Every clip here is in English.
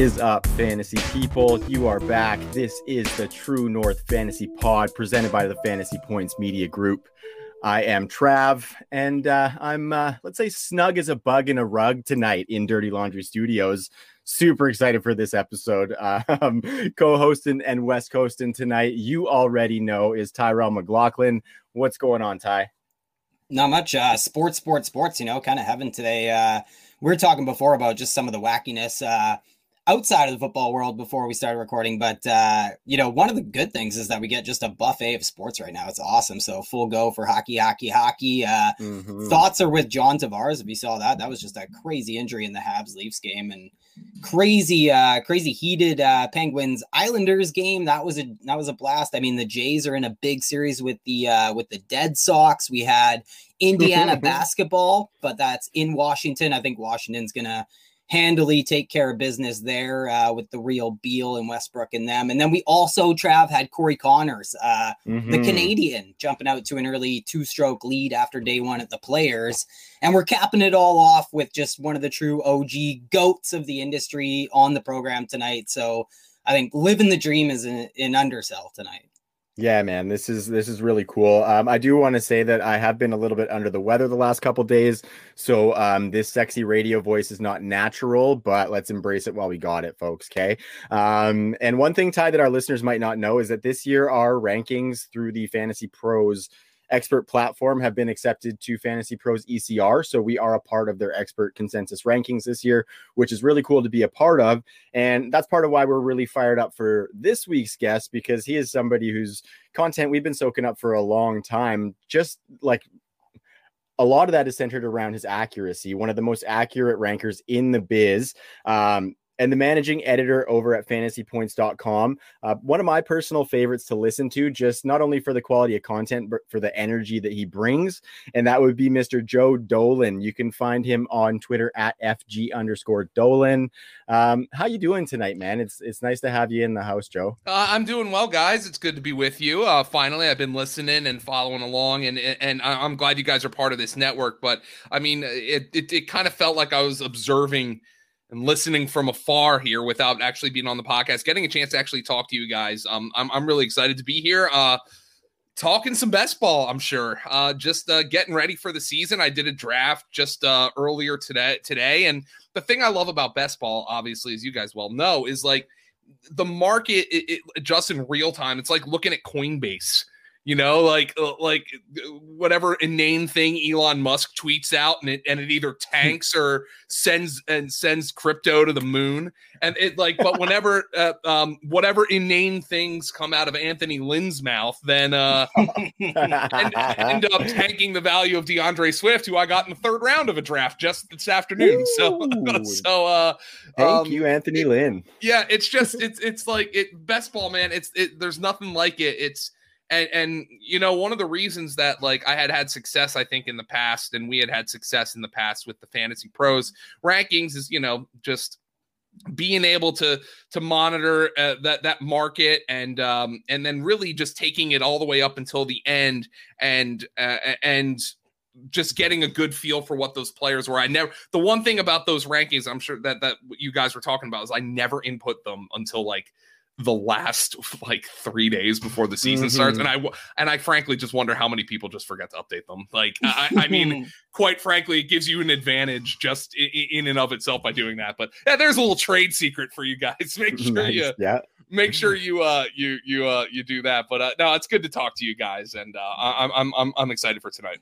Is up, fantasy people? You are back. This is the True North Fantasy Pod presented by the Fantasy Points Media Group. I am Trav, and uh, I'm, uh, let's say, snug as a bug in a rug tonight in Dirty Laundry Studios. Super excited for this episode. Uh, um, co-hosting and West Coasting tonight, you already know, is Tyrell McLaughlin. What's going on, Ty? Not much. Uh, sports, sports, sports. You know, kind of heaven today. Uh, we were talking before about just some of the wackiness. Outside of the football world before we started recording. But uh, you know, one of the good things is that we get just a buffet of sports right now. It's awesome. So full go for hockey, hockey, hockey. Uh, mm-hmm. Thoughts are with John Tavares. If you saw that, that was just a crazy injury in the Habs Leafs game and crazy, uh, crazy heated uh, Penguins Islanders game. That was a that was a blast. I mean, the Jays are in a big series with the uh, with the Dead Sox. We had Indiana basketball, but that's in Washington. I think Washington's gonna handily take care of business there uh, with the real Beal and Westbrook and them. And then we also, Trav, had Corey Conners, uh, mm-hmm. the Canadian, jumping out to an early two stroke lead after day one at the players. And we're capping it all off with just one of the true OG goats of the industry on the program tonight. So I think living the dream is an, an undersell tonight. Yeah, man, this is this is really cool. Um, I do want to say that I have been a little bit under the weather the last couple days, so um, this sexy radio voice is not natural, but let's embrace it while we got it, folks. Okay. Um, and one thing, Ty, that our listeners might not know is that this year our rankings through the Fantasy Pros expert platform have been accepted to Fantasy Pros ECR. So we are a part of their expert consensus rankings this year, which is really cool to be a part of. And that's part of why we're really fired up for this week's guest because he is somebody whose content we've been soaking up for a long time. Just like a lot of that is centered around his accuracy, one of the most accurate rankers in the biz. Um, and the managing editor over at fantasypoints.com. Uh, one of my personal favorites to listen to, just not only for the quality of content, but for the energy that he brings. And that would be Mr. Joe Dolan. You can find him on Twitter at FG underscore Dolan. Um, how you doing tonight, man? It's it's nice to have you in the house, Joe. Uh, I'm doing well, guys. It's good to be with you. Uh, finally, I've been listening and following along, and and I'm glad you guys are part of this network. But I mean, it it, it kind of felt like I was observing – and listening from afar here without actually being on the podcast, getting a chance to actually talk to you guys. Um, I'm, I'm really excited to be here. Uh, talking some best ball, I'm sure. Uh, just uh, getting ready for the season. I did a draft just uh, earlier today. Today, and the thing I love about best ball, obviously, as you guys well know, is like the market it, it adjusts in real time. It's like looking at Coinbase you know like uh, like whatever inane thing Elon Musk tweets out and it and it either tanks or sends and sends crypto to the moon. And it like but whenever uh, um whatever inane things come out of Anthony Lynn's mouth then uh end, end up tanking the value of D'Andre Swift who I got in the third round of a draft just this afternoon. Ooh. so so uh thank um, you Anthony Lynn. Yeah it's just it's it's like it best ball man it's it there's nothing like it. It's and and you know one of the reasons that like i had had success i think in the past and we had had success in the past with the fantasy pros rankings is you know just being able to to monitor uh, that that market and um and then really just taking it all the way up until the end and uh, and just getting a good feel for what those players were. I never the one thing about those rankings, I'm sure that that you guys were talking about is I never input them until like the last like three days before the season mm-hmm. starts and i and i frankly just wonder how many people just forget to update them like i, I mean quite frankly it gives you an advantage just in, in, and of itself by doing that but yeah there's a little trade secret for you guys make sure nice. you yeah make sure you uh you you uh you do that but uh no it's good to talk to you guys and uh i'm i'm i'm, I'm excited for tonight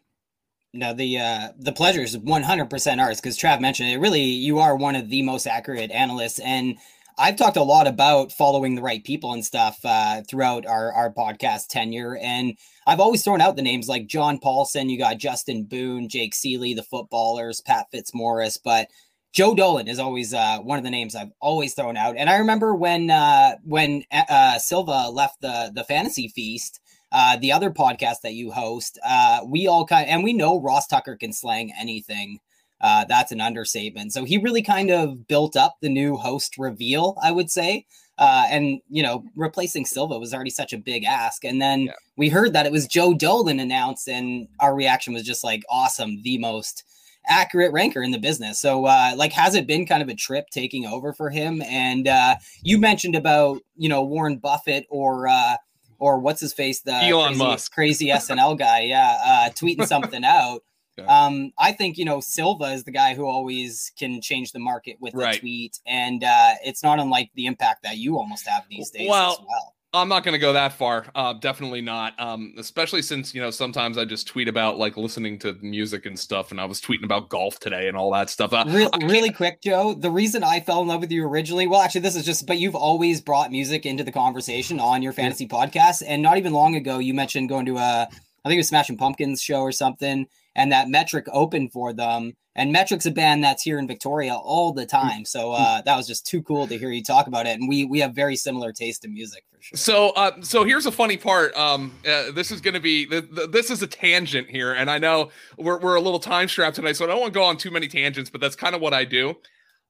no, the uh, the pleasure is 100% ours because Trav mentioned it. Really, you are one of the most accurate analysts, and I've talked a lot about following the right people and stuff uh, throughout our, our podcast tenure. And I've always thrown out the names like John Paulson, you got Justin Boone, Jake Ciely, the footballers, Pat Fitzmaurice, but Joe Dolan is always uh, one of the names I've always thrown out. And I remember when uh, when uh, Silva left the the fantasy feast, uh, the other podcast that you host, uh, we all kind of, and we know Ross Tucker can slang anything. Uh, that's an understatement. So he really kind of built up the new host reveal, I would say. Uh, and you know, replacing Silva was already such a big ask. And then yeah. we heard that it was Joe Dolan announced, and our reaction was just like, awesome, the most accurate ranker in the business. So, uh, like, has it been kind of a trip taking over for him? And uh, you mentioned about you know Warren Buffett or uh, or what's his face, the Elon crazy, Musk. crazy SNL guy, yeah, uh, tweeting something out. Yeah. Um, I think you know Silva is the guy who always can change the market with Right. a tweet, and uh, it's not unlike the impact that you almost have these days Well, as well. I'm not going to go that far. Uh, definitely not. Um, especially since you know sometimes I just tweet about like listening to music and stuff, and I was tweeting about golf today and all that stuff. Uh, Real, really quick, Joe. The reason I fell in love with you originally, well, actually, this is just, but you've always brought music into the conversation on your fantasy podcast. And not even long ago, you mentioned going to a, I think it was Smashing Pumpkins show or something, and that Metric open for them. And Metric's a band that's here in Victoria all the time. So uh, that was just too cool to hear you talk about it. And we we have very similar taste in music for sure. So, uh, so here's a funny part. Um, uh, this is going to be th- th- this is a tangent here, and I know we're we're a little time strapped tonight, so I don't want to go on too many tangents, but that's kind of what I do.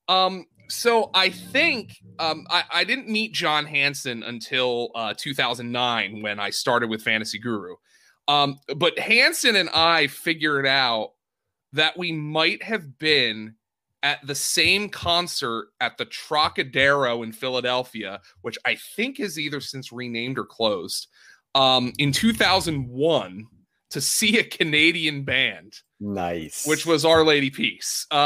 Um, so I think um, I, I didn't meet John Hansen until uh, 2009 when I started with Fantasy Guru. Um, but Hansen and I figured out that we might have been at the same concert at the Trocadero in Philadelphia, which I think is either since renamed or closed, um, in 2001 to see a Canadian band, Nice. which was Our Lady Peace. Um,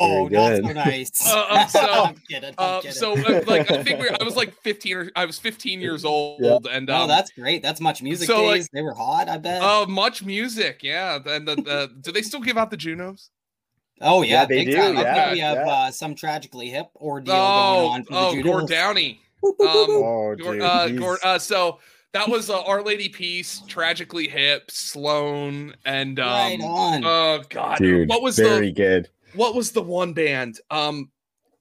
oh, that's so nice. Uh, uh, so- I'm kidding. I'm uh, kidding. so uh, like I think we, I was like 15 or I was 15 years old, and oh, um, that's great. That's much music so, like- they were hot, I bet. oh, much music, yeah. And the, the do they still give out the Junos? Oh yeah, Yeah, they big do, time. I yeah, think we have yeah. uh, some tragically hip ordeal Oh, going on for oh, the Gord Downie. Um, boop. Oh, Gord- dude. uh, Gord- uh, so that was uh, Our Lady Peace, Tragically Hip, Sloan, and um, right on. oh god, dude, what was very the good. what was the one band? Um,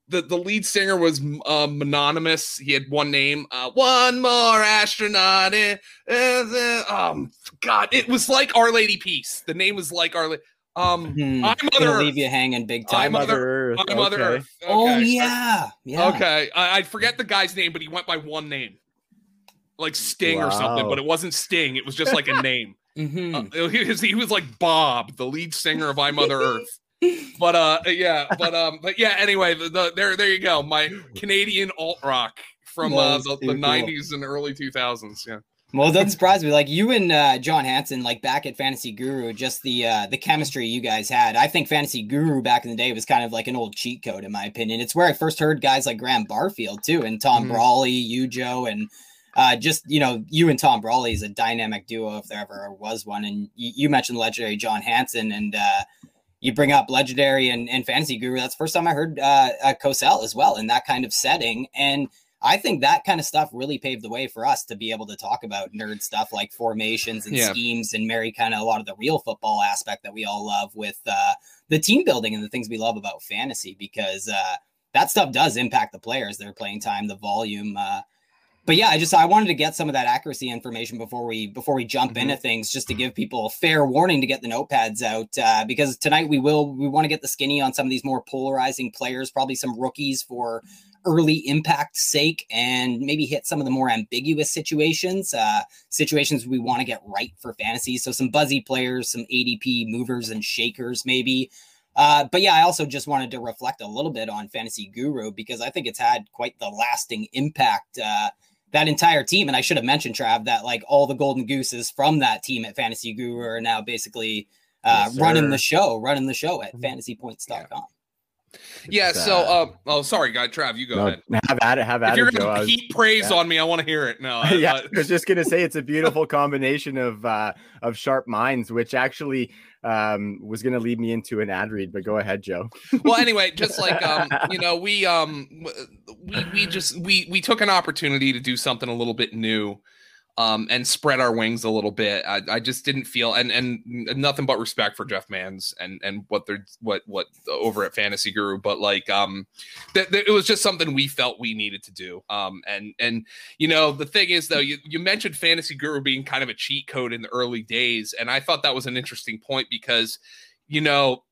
the the lead singer was um anonymous. He had one name. Uh, one more astronaut. In, uh, the- um, God, it was like Our Lady Peace. The name was like Our. Lady. um, Hmm, I'm Gonna Mother leave you hanging big time. I'm time. Mother- Mother Earth. I'm Mother okay. Earth. oh yeah, yeah. Okay, I, I forget the guy's name, but he went by one name, like Sting or something. But it wasn't Sting; it was just like a name. Mhm. Uh, he, was, he was like Bob, the lead singer of I Mother Earth. But uh, yeah, but um, but yeah. Anyway, the, the there there you go, my Canadian alt rock from uh, the, too the cool. '90s and early 2000s. Yeah. Well, that doesn't me. Like you and uh, John Hansen, like back at Fantasy Guru, just the uh, the chemistry you guys had. I think Fantasy Guru back in the day was kind of like an old cheat code, in my opinion. It's where I first heard guys like Graham Barfield too, and Tom Mhm. Brolley, you Joe, and uh, just you know, you and Tom Brolley is a dynamic duo if there ever was one. And you, you mentioned legendary John Hansen, and uh, you bring up legendary and, and Fantasy Guru. That's the first time I heard uh, uh, Cosell as well in that kind of setting, and I think that kind of stuff really paved the way for us to be able to talk about nerd stuff like formations and Yeah. schemes and marry kind of a lot of the real football aspect that we all love with uh, the team building and the things we love about fantasy because uh, that stuff does impact the players, their playing time, the volume. Uh, but yeah, I just I wanted to get some of that accuracy information before we before we jump Mhm. into things, just to give people a fair warning to get the notepads out uh, because tonight we will we want to get the skinny on some of these more polarizing players, probably some rookies for early impact sake and maybe hit some of the more ambiguous situations uh situations we want to get right for fantasy so some buzzy players some adp movers and shakers maybe uh but yeah i also just wanted to reflect a little bit on fantasy guru because i think it's had quite the lasting impact uh that entire team and i should have mentioned trav that like all the golden gooses from that team at fantasy guru are now basically uh Yes, running the show running the show at Mhm. fantasypoints.com Yeah. It's, So, uh, uh, oh, sorry, guy, Trav, you go no, ahead. have at it. Have at If you're it. I gonna heap praise yeah. on me, I want to hear it. No, I- yeah, I- I was just gonna say it's a beautiful combination of uh of sharp minds, which actually um was gonna lead me into an ad read, but go ahead, Joe. well anyway just like um you know we um we we just we we took an opportunity to do something a little bit new um and spread our wings a little bit i, I just didn't feel and and nothing but respect for jeff mans and and what they're what what over at fantasy guru but like um that it was just something we felt we needed to do um and and you know the thing is though you, you mentioned fantasy guru being kind of a cheat code in the early days and i thought that was an interesting point because you know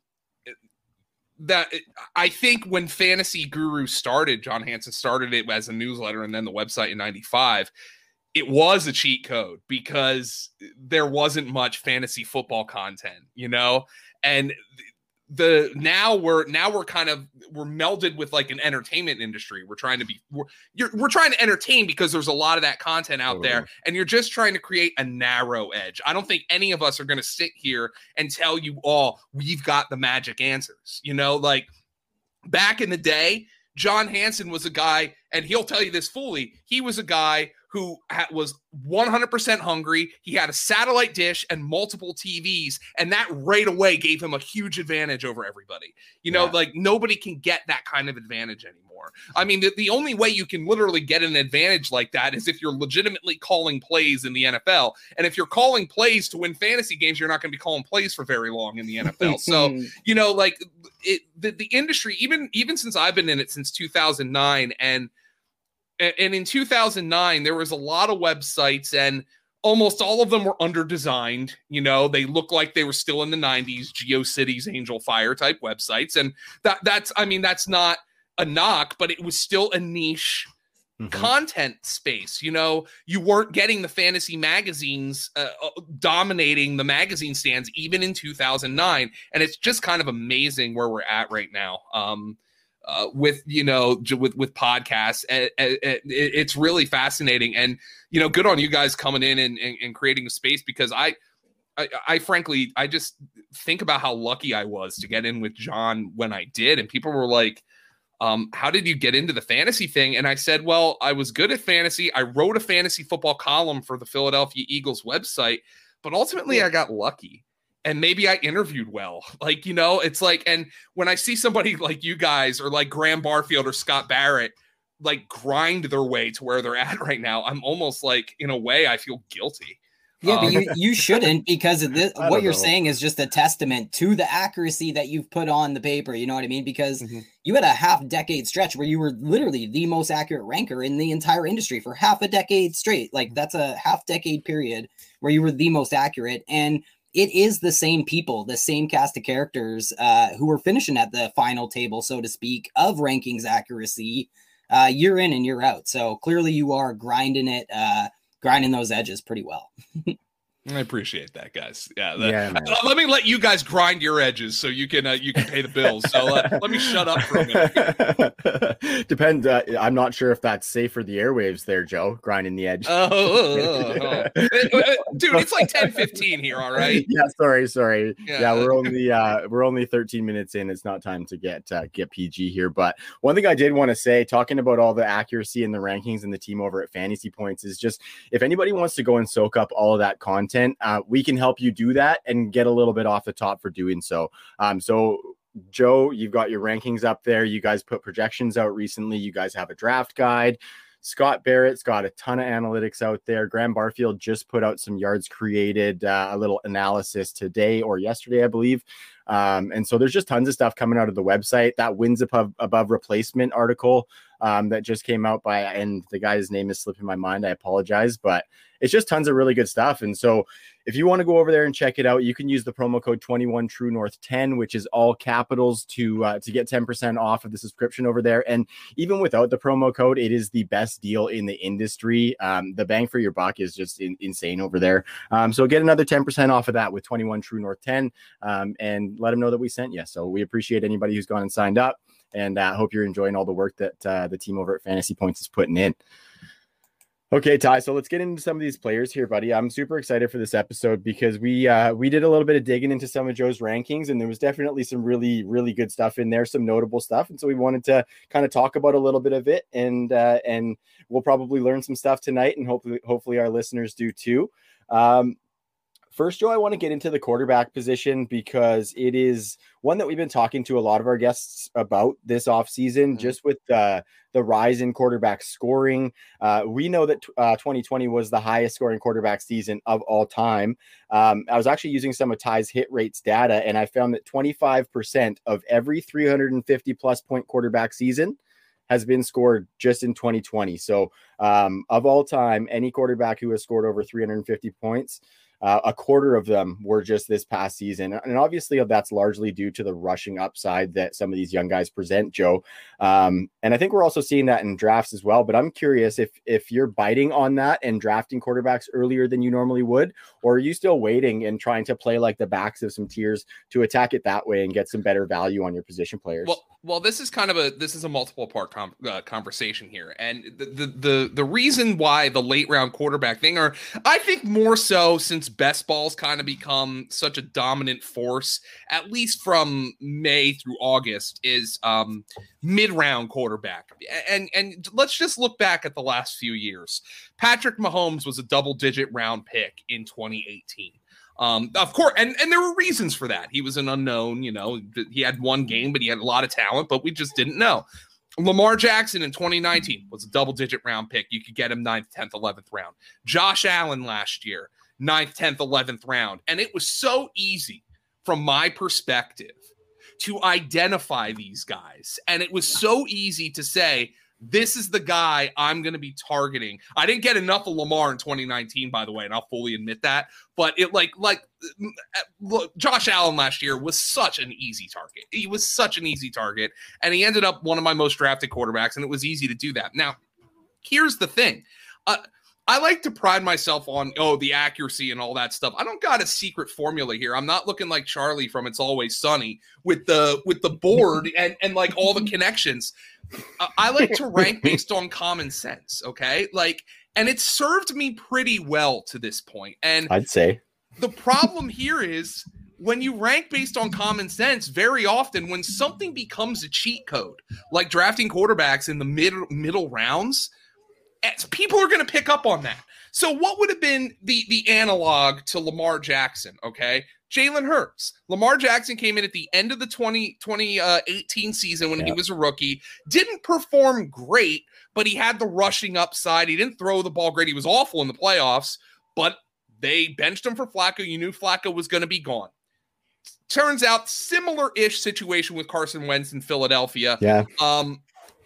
that I think when Fantasy Guru started, John Hansen started it as a newsletter and then the website in 95. It was a cheat code because there wasn't much fantasy football content, you know? And the now we're now we're kind of we're melded with like an entertainment industry. We're trying to be we're, you're, we're trying to entertain because there's a lot of that content out there and you're just trying to create a narrow edge. I don't think any of us are going to sit here and tell you all we've got the magic answers you know? Like back in the day john hansen was a guy and he'll tell you this fully he was a guy who was 100% hungry. He had a satellite dish and multiple TVs, and that right away gave him a huge advantage over everybody. You know, yeah. like nobody can get that kind of advantage anymore. I mean, the, the only way you can literally get an advantage like that is if you're legitimately calling plays in the NFL. And if you're calling plays to win fantasy games, you're not going to be calling plays for very long in the NFL. so, you know, like it, the, the industry, even even since I've been in it since 2009, and and in 2009 there was a lot of websites and almost all of them were underdesigned you know? They look like they were still in the 90s geocities angel fire type websites. And that that's i mean that's not a knock but it was still a niche mm-hmm. content space you know? You weren't getting the fantasy magazines uh, uh dominating the magazine stands even in 2009 and it's just kind of amazing where we're at right now. Um uh, with you know with with podcasts it's really fascinating. And you know good on you guys coming in and, and, and creating a space because I, I, I frankly i just think about how lucky i was to get in with john when i did. And people were like um, how did you get into the fantasy thing? And i said well i was good at fantasy. I wrote a fantasy football column for the philadelphia eagles website but ultimately i got lucky and maybe I interviewed well. Like, you know, it's like, and when I see somebody like you guys or like Graham Barfield or Scott Barrett, like grind their way to where they're at right now, I'm almost like, in a way, I feel guilty. Yeah, um, but you, you shouldn't because of this. what you're know. saying is just a testament to the accuracy that you've put on the paper. You know what I mean? Because mm-hmm. you had a half decade stretch where you were literally the most accurate ranker in the entire industry for half a decade straight. Like that's a half decade period where you were the most accurate. And it is the same people, the same cast of characters uh, who are finishing at the final table, so to speak, of rankings accuracy uh, year in and year out. So clearly, you are grinding it, uh, grinding those edges pretty well. I appreciate that, guys. Yeah, yeah uh, let me let you guys grind your edges so you can uh, you can pay the bills. So uh, let me shut up for a minute. Depends. Uh, I'm not sure if that's safe for the airwaves there, Joe. Grinding the edge. Oh, oh, oh, oh. dude, it's like 10, 15 here. All right. Yeah, sorry, sorry. Yeah, yeah we're only uh, we're only 13 minutes in. It's not time to get uh, get PG here. But one thing I did want to say, talking about all the accuracy and the rankings and the team over at Fantasy Points, is just if anybody wants to go and soak up all of that content content, uh, we can help you do that and get a little bit off the top for doing so. Um, so Joe, you've got your rankings up there. You guys put projections out recently. You guys have a draft guide. Scott Barrett's got a ton of analytics out there. Graham Barfield just put out some yards created, uh, a little analysis today or yesterday, I believe. Um, and so there's just tons of stuff coming out of the website. That wins above, above replacement article um, that just came out by, and the guy's name is slipping my mind. I apologize, but it's just tons of really good stuff. And so if you want to go over there and check it out, you can use the promo code 21 True North 10, which is all capitals to uh, to get 10% off of the subscription over there. And even without the promo code, it is the best deal in the industry. Um, the bang for your buck is just in, insane over there. Um, so get another 10% off of that with 21 True North 10 um, and let them know that we sent you. So we appreciate anybody who's gone and signed up and I uh, hope you're enjoying all the work that uh, the team over at Fantasy Points is putting in. Okay, Ty. So let's get into some of these players here, buddy. I'm super excited for this episode because we uh, we did a little bit of digging into some of Joe's rankings, and there was definitely some really really good stuff in there, some notable stuff, and so we wanted to kind of talk about a little bit of it, and uh, and we'll probably learn some stuff tonight, and hopefully hopefully our listeners do too. Um, First, Joe, I want to get into the quarterback position because it is one that we've been talking to a lot of our guests about this offseason, mm-hmm. just with uh, the rise in quarterback scoring. Uh, we know that uh, 2020 was the highest scoring quarterback season of all time. Um, I was actually using some of Ty's hit rates data, and I found that 25% of every 350 plus point quarterback season has been scored just in 2020. So, um, of all time, any quarterback who has scored over 350 points Uh, a quarter of them were just this past season. And obviously, that's largely due to the rushing upside that some of these young guys present, Joe. Um, and I think we're also seeing that in drafts as well. But I'm curious if if you're biting on that and drafting quarterbacks earlier than you normally would, or are you still waiting and trying to play like the backs of some tiers to attack it that way and get some better value on your position players? Well, well, this is kind of a this is a multiple part com- uh, conversation here, and the, the the the reason why the late round quarterback thing, or I think more so since best ball's kind of become such a dominant force, at least from May through August, is um, mid round quarterback, and and let's just look back at the last few years. Patrick Mahomes was a double digit round pick in 2018. Um, of course, and and there were reasons for that. He was an unknown, you know. He had one game, but he had a lot of talent, but we just didn't know. Lamar Jackson in 2019 was a double digit round pick. You could get him 9th, 10th, 11th round. Josh Allen last year, 9th, 10th, 11th round. And it was so easy from my perspective to identify these guys. And it was so easy to say, this is the guy I'm going to be targeting. I didn't get enough of Lamar in 2019, by the way, and I'll fully admit that. But it like like look, Josh Allen last year was such an easy target. He was such an easy target, and he ended up one of my most drafted quarterbacks, and it was easy to do that. Now, here's the thing. Uh, I like to pride myself on oh the accuracy and all that stuff. I don't got a secret formula here. I'm not looking like Charlie from It's Always Sunny with the with the board and and like all the connections. I like to rank based on common sense, okay? Like and it's served me pretty well to this point. And I'd say the problem here is when you rank based on common sense, very often when something becomes a cheat code, like drafting quarterbacks in the mid middle rounds, people are going to pick up on that. So, what would have been the the analog to Lamar Jackson? Okay, Jalen Hurts. Lamar Jackson came in at the end of the 20, 2018 season when he was a rookie. Didn't perform great, but he had the rushing upside. He didn't throw the ball great. He was awful in the playoffs, but they benched him for Flacco. You knew Flacco was going to be gone. Turns out, similar ish situation with Carson Wentz in Philadelphia. Yeah. Um,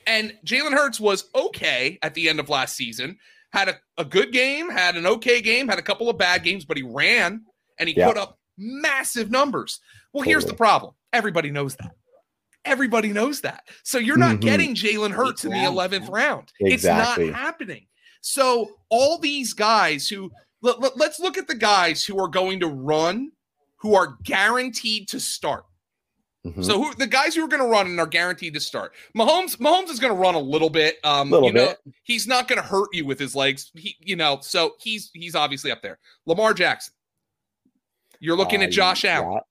and Jalen Hurts was okay at the end of last season. Had a, a good game, had an okay game, had a couple of bad games, but he ran and he put up massive numbers. Well, totally. here's the problem. Everybody knows that. Everybody knows that. So you're not mm-hmm. getting Jalen Hurts in the 11th round. Exactly. It's not happening. So all these guys who let, let, let's look at the guys who are going to run, who are guaranteed to start. Mm-hmm. So who, the guys who are going to run and are guaranteed to start. Mahomes Mahomes is going to run a little bit. Um, little you know, bit. he's not going to hurt you with his legs. He, you know, so he's he's obviously up there. Lamar Jackson. You're looking uh, at Josh Allen.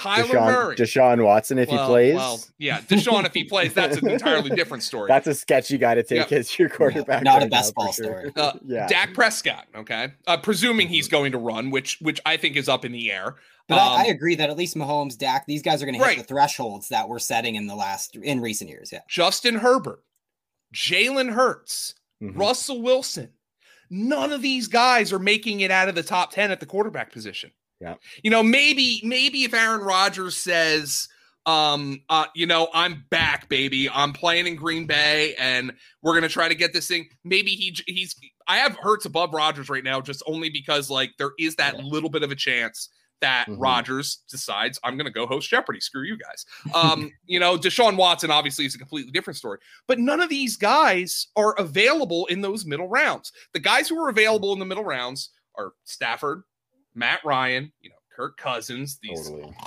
Kyler Deshaun, Murray. Deshaun Watson, if well, he plays. Well, yeah, Deshaun, if he plays, that's an entirely different story. That's a sketch you got to take yep. as your quarterback. Not right a best ball sure. story. Uh, yeah. Dak Prescott, okay. Uh, presuming he's going to run, which which I think is up in the air. But um, I, I, agree that at least Mahomes, Dak, these guys are going to hit the thresholds that we're setting in the last in recent years. Yeah. Justin Herbert, Jalen Hurts, mm-hmm. Russell Wilson. None of these guys are making it out of the top 10 at the quarterback position. Yeah. You know, maybe, maybe if Aaron Rodgers says, um, uh, you know, I'm back, baby. I'm playing in Green Bay and we're gonna try to get this thing. Maybe he he's I have Hurts above Rodgers right now, just only because like there is that little bit of a chance that mm-hmm. Rodgers decides I'm going to go host Jeopardy. Screw you guys. Um, you know, Deshaun Watson obviously is a completely different story, but none of these guys are available in those middle rounds. The guys who are available in the middle rounds are Stafford, Matt Ryan, you know, Kirk Cousins, these. Totally.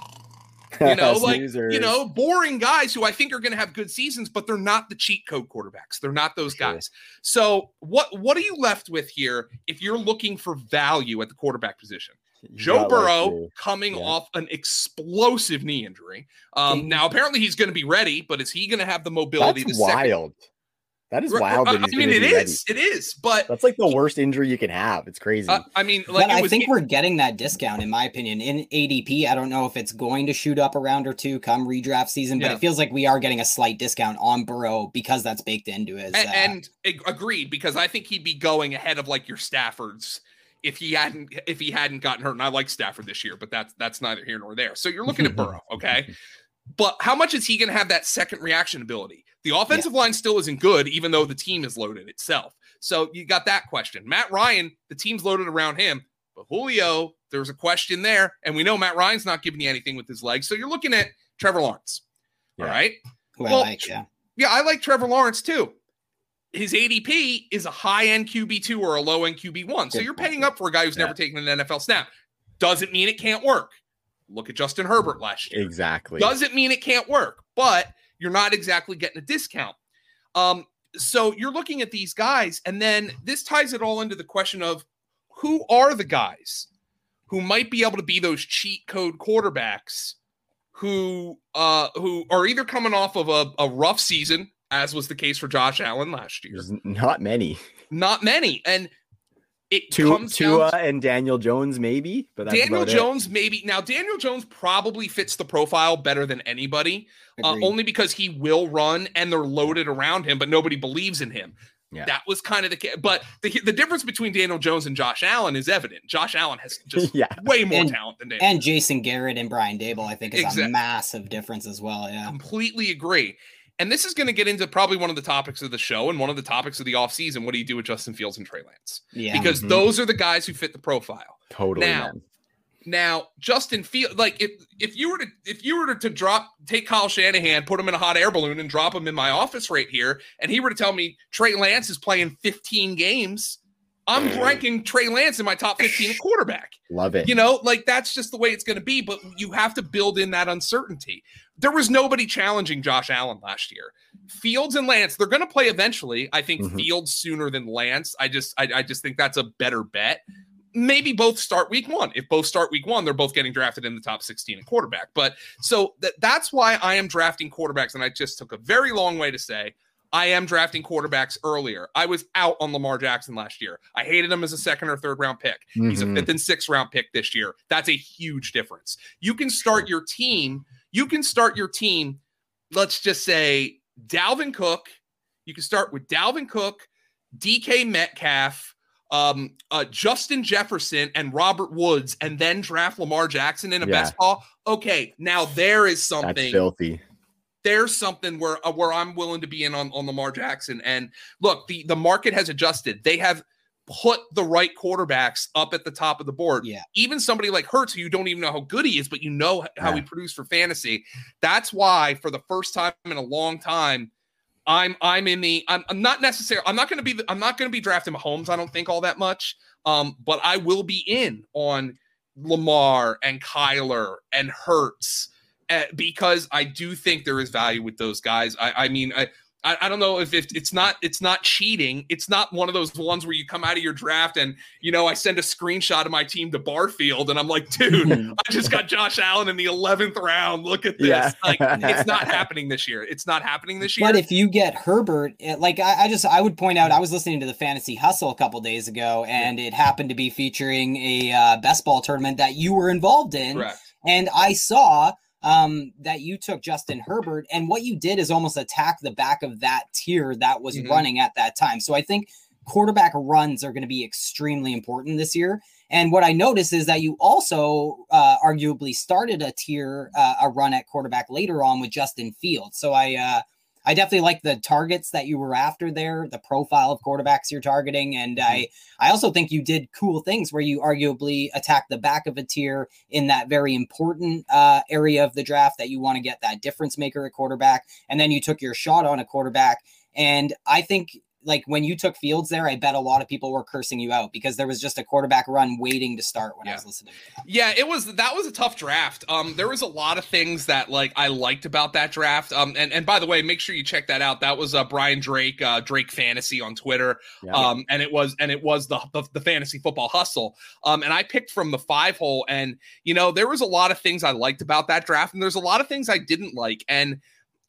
You know, like you know, boring guys who I think are going to have good seasons, but they're not the cheat code quarterbacks. They're not those sure. guys. So, what what are you left with here if you're looking for value at the quarterback position? Joe Burrow like coming yeah. off an explosive knee injury. Um, now apparently he's going to be ready, but is he going to have the mobility? That's wild. Second? That is wild. That I mean, it is. Ready. It is. But that's like the worst injury you can have. It's crazy. Uh, I mean, like I think we're getting that discount, in my opinion, in ADP. I don't know if it's going to shoot up a round or two come redraft season, but yeah. it feels like we are getting a slight discount on Burrow because that's baked into it. And, uh, and agreed, because I think he'd be going ahead of like your Staffords if he hadn't if he hadn't gotten hurt. And I like Stafford this year, but that's that's neither here nor there. So you're looking at Burrow, okay? But how much is he going to have that second reaction ability? The offensive yeah. line still isn't good, even though the team is loaded itself. So you got that question. Matt Ryan, the team's loaded around him, but Julio, There's a question there, and we know Matt Ryan's not giving you anything with his legs. So you're looking at Trevor Lawrence. Yeah. All right. Who well, I like, yeah. Yeah, I like Trevor Lawrence too. His ADP is a high end QB2 or a low end QB1. So you're paying up for a guy who's yeah. never taken an NFL snap. Doesn't mean it can't work. Look at Justin Herbert last year. Exactly. Doesn't mean it can't work, but you're not exactly getting a discount. Um, so you're looking at these guys, and then this ties it all into the question of who are the guys who might be able to be those cheat code quarterbacks who uh who are either coming off of a, a rough season, as was the case for Josh Allen last year. There's not many. Not many. And it Tua, comes Tua to, and Daniel Jones, maybe, but Daniel Jones, it. maybe. Now, Daniel Jones probably fits the profile better than anybody, uh, only because he will run and they're loaded around him, but nobody believes in him. Yeah. That was kind of the case. But the, the difference between Daniel Jones and Josh Allen is evident. Josh Allen has just yeah. way more and, talent than Daniel. And Jason Garrett and Brian Daboll, I think, is exactly. a massive difference as well. Yeah. Completely agree. And this is going to get into probably one of the topics of the show and one of the topics of the offseason. What do you do with Justin Fields and Trey Lance? Yeah. Because mm-hmm. those are the guys who fit the profile. Totally. Now, man. now Justin Field, like if if you were to if you were to, to drop take Kyle Shanahan, put him in a hot air balloon and drop him in my office right here, and he were to tell me Trey Lance is playing 15 games I'm ranking Trey Lance in my top 15 at quarterback. Love it. You know, like that's just the way it's going to be, but you have to build in that uncertainty. There was nobody challenging Josh Allen last year. Fields and Lance, they're going to play eventually. I think mm-hmm. Fields sooner than Lance. I just I, I just think that's a better bet. Maybe both start week 1. If both start week 1, they're both getting drafted in the top 16 at quarterback. But so that that's why I am drafting quarterbacks and I just took a very long way to say I am drafting quarterbacks earlier. I was out on Lamar Jackson last year. I hated him as a second or third round pick. Mm-hmm. He's a mm-hmm. fifth and sixth round pick this year. That's a huge difference. You can start your team. You can start your team. Let's just say Dalvin Cook. You can start with Dalvin Cook, DK Metcalf, um, uh, Justin Jefferson, and Robert Woods, and then draft Lamar Jackson in a yeah. best ball. Okay, now there is something That's filthy there's something where uh, where I'm willing to be in on, on Lamar Jackson. And look, the the market has adjusted. They have put the right quarterbacks up at the top of the board. Yeah. Even somebody like Hurts, who you don't even know how good he is, but you know how yeah. he produced for fantasy. That's why, for the first time in a long time, I'm I'm in the I'm, I'm not necessarily I'm not going to be I'm not going to be drafting Mahomes. I don't think all that much. Um, but I will be in on Lamar and Kyler and Hurts uh, because I do think there is value with those guys. I, I mean, I, I, don't know if, if it's not it's not cheating. It's not one of those ones where you come out of your draft and you know I send a screenshot of my team to Barfield and I'm like, dude, I just got Josh Allen in the 11th round. Look at this. Yeah. Like it's not happening this year. It's not happening this year. But if you get Herbert, eh, like I, I just I would point out, I was listening to the Fantasy Hustle a couple days ago, and it happened to be featuring a uh, best ball tournament that you were involved in, Correct. and I saw um, that you took Justin Herbert, and what you did is almost attack the back of that tier that was mm-hmm. running at that time. So I think quarterback runs are going to be extremely important this year. And what I noticed is that you also uh, arguably started a tier, uh, a run at quarterback later on with Justin Fields. So I, uh, I definitely like the targets that you were after there, the profile of quarterbacks you're targeting, and mm-hmm. I I also think you did cool things where you arguably attacked the back of a tier in that very important uh, area of the draft that you want to get that difference maker at quarterback, and then you took your shot on a quarterback. And I think like when you took Fields there, I bet a lot of people were cursing you out because there was just a quarterback run waiting to start when yeah. I was listening. Yeah, it was that was a tough draft. Um, there was a lot of things that like I liked about that draft. Um, and and by the way, make sure you check that out. That was uh Brian Drake, uh Drake Fantasy on Twitter. Yeah. Um, and it was and it was the, the the fantasy football hustle. Um, and I picked from the five hole, and you know there was a lot of things I liked about that draft, and there's a lot of things I didn't like, and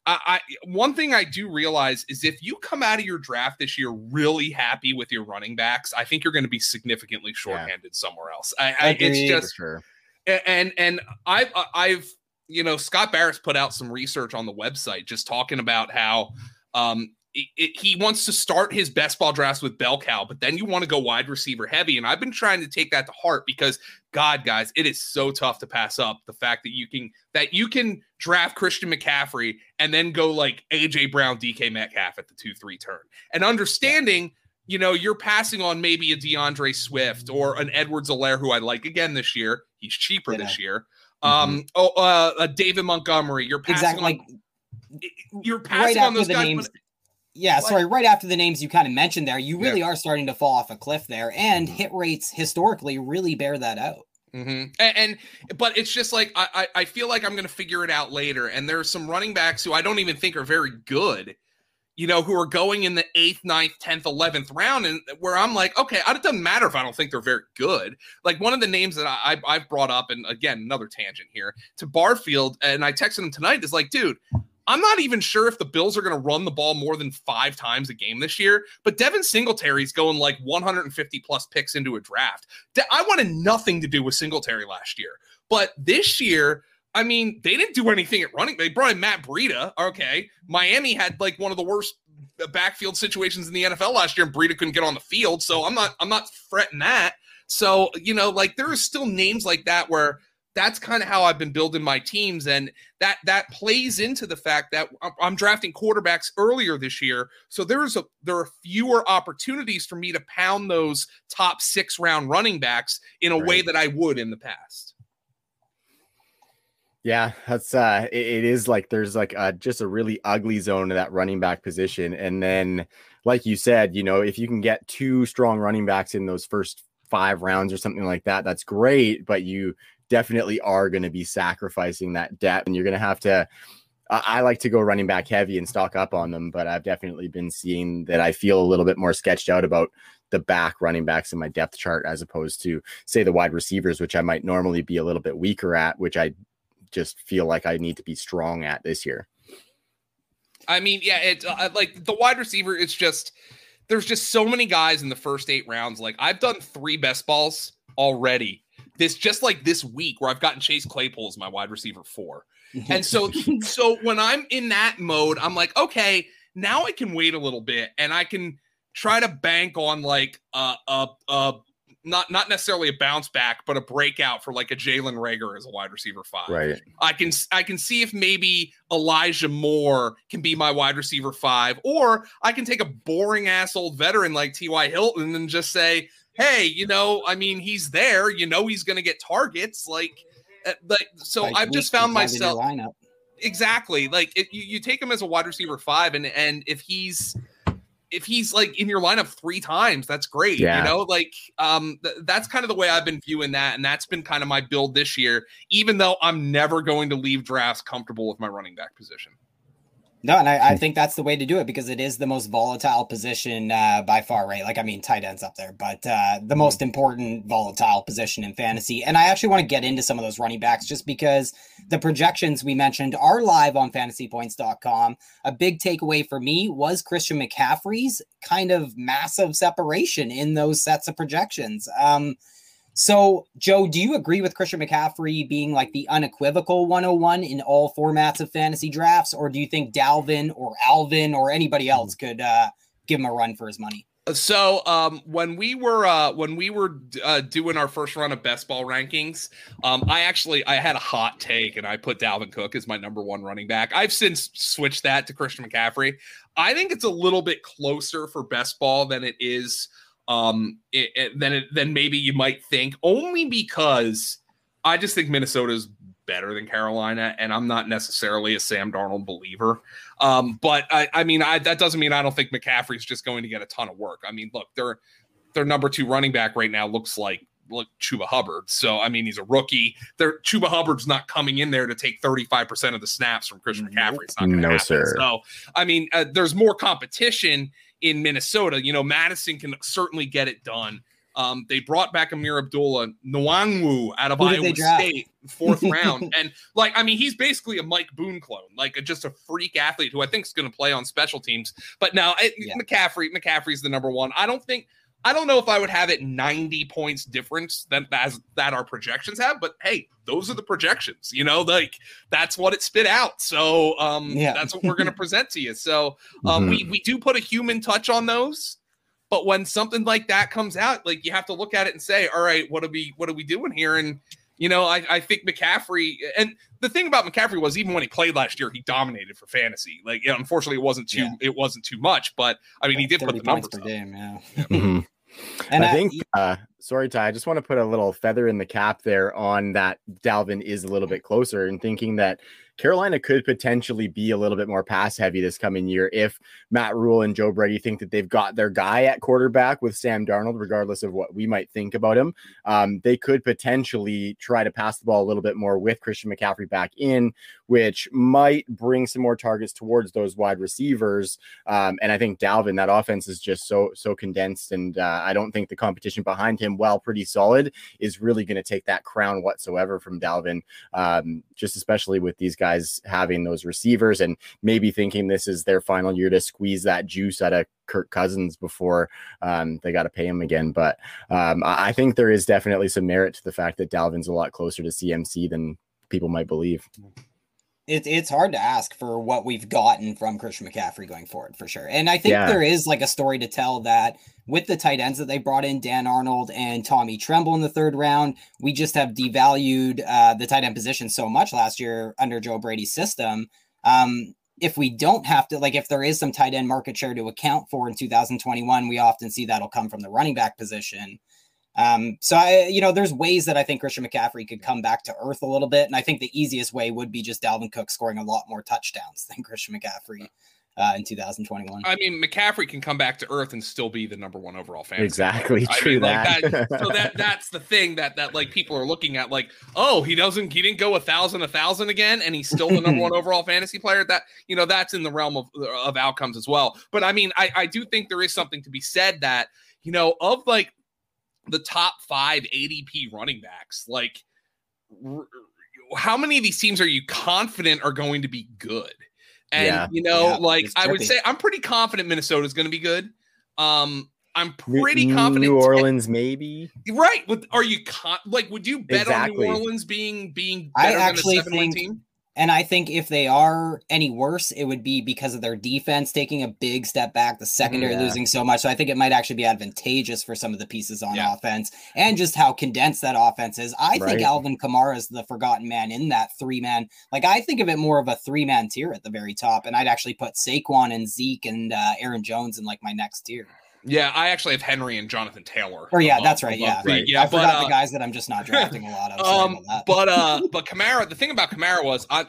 I, I, one thing I do realize is if you come out of your draft this year really happy with your running backs, I think you're going to be significantly shorthanded yeah. somewhere else. I, I it's just sure. and and I've I've you know Scott Barrett put out some research on the website just talking about how um it, it, he wants to start his best ball drafts with bell cow, but then you want to go wide receiver heavy. And I've been trying to take that to heart because God, guys, it is so tough to pass up the fact that you can that you can draft Christian McCaffrey and then go like AJ Brown, DK Metcalf at the two three turn, and understanding you know, you're passing on maybe a D'Andre Swift or an Edwards-Helaire, who I like again this year. He's cheaper yeah. this year. Mm-hmm. Um, oh, uh, uh, David Montgomery. You're passing exactly. on. Like, you're passing right on those guys. Names, yeah, sorry. Right after the names you kind of mentioned there, you really yeah. are starting to fall off a cliff there, and mm-hmm. hit rates historically really bear that out. Mm-hmm. And, and, but it's just like I I feel like I'm going to figure it out later. And there's some running backs who I don't even think are very good, you know, who are going in the eighth, ninth, tenth, eleventh round, and where I'm like, okay, it doesn't matter if I don't think they're very good. Like one of the names that I I've brought up, and again another tangent here to Barfield, and I texted him tonight is like, dude, I'm not even sure if the Bills are going to run the ball more than five times a game this year, but Devin Singletary's going like 150 plus picks into a draft. I wanted nothing to do with Singletary last year, but this year, I mean, they didn't do anything at running. They brought in Matt Breida. Okay. Miami had like one of the worst uh, backfield situations in the NFL last year, and Breida couldn't get on the field. So I'm not, I'm not fretting that. So, you know, like there are still names like that where that's kind of how I've been building my teams, and that that plays into the fact that I'm drafting quarterbacks earlier this year, so there's a there are fewer opportunities for me to pound those top six round running backs in a right. way that I would in the past. Yeah, that's uh it, it is like there's like uh just a really ugly zone to that running back position. And then like you said, you know, if you can get two strong running backs in those first five rounds or something like that, that's great. But you definitely are going to be sacrificing that depth, and you're going to have to. I like to go running back heavy and stock up on them, but I've definitely been seeing that I feel a little bit more sketched out about the back running backs in my depth chart as opposed to say the wide receivers, which I might normally be a little bit weaker at, which I just feel like I need to be strong at this year. I mean, yeah, it's uh, like the wide receiver. It's just there's just so many guys in the first eight rounds. Like I've done three best balls already this just like this week where I've gotten Chase Claypool as my wide receiver four. Mhm. And so so when I'm in that mode, I'm like, okay, now I can wait a little bit and I can try to bank on like a a, a not not necessarily a bounce back, but a breakout for like a Jalen Reagor as a wide receiver five. Right. I can I can see if maybe Elijah Moore can be my wide receiver five, or I can take a boring ass old veteran like T.Y. Hilton and just say, hey, you know, I mean, he's there. You know, he's going to get targets. Like, uh, like so like I've just found myself exactly like it, you, you take him as a wide receiver five, and and if he's if he's like in your lineup three times, that's great. Yeah. You know, like um th- that's kind of the way I've been viewing that, and that's been kind of my build this year. Even though I'm never going to leave drafts comfortable with my running back position. No, and I, I, think that's the way to do it because it is the most volatile position uh, by far, right? Like, I mean, tight ends up there, but uh, the most important volatile position in fantasy. And I actually want to get into some of those running backs just because the projections we mentioned are live on fantasypoints.com. A big takeaway for me was Christian McCaffrey's kind of massive separation in those sets of projections. Um, so, Joe, do you agree with Christian McCaffrey being like the unequivocal 101 in all formats of fantasy drafts, or do you think Dalvin or Alvin or anybody else hmm. could uh, give him a run for his money? So um, when we were uh, when we were uh, doing our first run of best ball rankings, um, I actually I had a hot take and I put Dalvin Cook as my number one running back. I've since switched that to Christian McCaffrey. I think it's a little bit closer for best ball than it is um, it, it, then it, then maybe you might think only because I just think Minnesota is better than Carolina, and I'm not necessarily a Sam Darnold believer. Um, but I, I mean, I, that doesn't mean I don't think McCaffrey's just going to get a ton of work. I mean, look, their their number two running back right now looks like look Chuba Hubbard. So I mean, he's a rookie. There, Chuba Hubbard's not coming in there to take 35 percent of the snaps from Christian McCaffrey. It's not no, happen. sir. So I mean, uh, there's more competition in Minnesota. You know, Mattison can certainly get it done. Um, they brought back Ameer Abdullah Nwangwu out of Who Iowa State, fourth round, and like I mean, he's basically a Mike Boone clone, like a, just a freak athlete who I think is going to play on special teams. But now yeah. McCaffrey, McCaffrey's the number one. I don't think I don't know if I would have it 90 points difference than as that our projections have, but hey, those are the projections, you know, like that's what it spit out. So um yeah. that's what we're gonna present to you. So um mm-hmm. we we do put a human touch on those, but when something like that comes out, like you have to look at it and say, all right, what are we what are we doing here? And You know, I, I think McCaffrey and the thing about McCaffrey was even when he played last year, he dominated for fantasy. Like, you know, unfortunately, it wasn't too yeah. it wasn't too much, but I mean, he did put the numbers per up. game. Yeah. mm-hmm. And I, I think, uh, sorry, Ty, I just want to put a little feather in the cap there on that Dalvin is a little bit closer and thinking that Carolina could potentially be a little bit more pass heavy this coming year if Matt Rhule and Joe Brady think that they've got their guy at quarterback with Sam Darnold, regardless of what we might think about him. Um, they could potentially try to pass the ball a little bit more with Christian McCaffrey back in, which might bring some more targets towards those wide receivers. Um, and I think Dalvin, that offense is just so so condensed, and uh, I don't think the competition behind him, while pretty solid, is really going to take that crown whatsoever from Dalvin. Um, just especially with these guys having those receivers and maybe thinking this is their final year to squeeze that juice out of Kirk Cousins before um, they got to pay him again. But um, I think there is definitely some merit to the fact that Dalvin's a lot closer to CMC than people might believe it, it's hard to ask for what we've gotten from Christian McCaffrey going forward for sure. And I think yeah. there is like a story to tell that with the tight ends that they brought in, Dan Arnold and Tommy Tremble in the third round, we just have devalued uh, the tight end position so much last year under Joe Brady's system. Um, if we don't have to, like, if there is some tight end market share to account for in 2021, we often see that'll come from the running back position. Um, so I, you know, there's ways that I think Christian McCaffrey could come back to earth a little bit, and I think the easiest way would be just Dalvin Cook scoring a lot more touchdowns than Christian McCaffrey uh, in 2021. I mean, McCaffrey can come back to earth and still be the number one overall fan. Exactly, I true mean, that. Like that. so that that's the thing that that like people are looking at, like, oh, he doesn't, he didn't go a thousand, a thousand again, and he's still the number one overall fantasy player. That you know, that's in the realm of of outcomes as well. But I mean, I I do think there is something to be said that you know of like the top five ADP running backs. Like, r- how many of these teams are you confident are going to be good? And yeah, you know, yeah, like I would say, I'm pretty confident Minnesota is going to be good. Um, I'm pretty New, confident. New Orleans, maybe. Right? With are you con- like? Would you bet exactly. on New Orleans being being better I actually than a seven think, team? And I think if they are any worse, it would be because of their defense taking a big step back, the secondary yeah. losing so much. So I think it might actually be advantageous for some of the pieces on yeah. offense and just how condensed that offense is. I right. think Alvin Kamara is the forgotten man in that three man. Like I think of it more of a three man tier at the very top, and I'd actually put Saquon and Zeke and uh, Aaron Jones in like my next tier. Yeah, I actually have Henry and Jonathan Taylor. Or yeah, above, that's right. Yeah, right. yeah. I but, forgot uh, the guys that I'm just not drafting a lot of. Um, but uh, but Kamara. The thing about Kamara was I,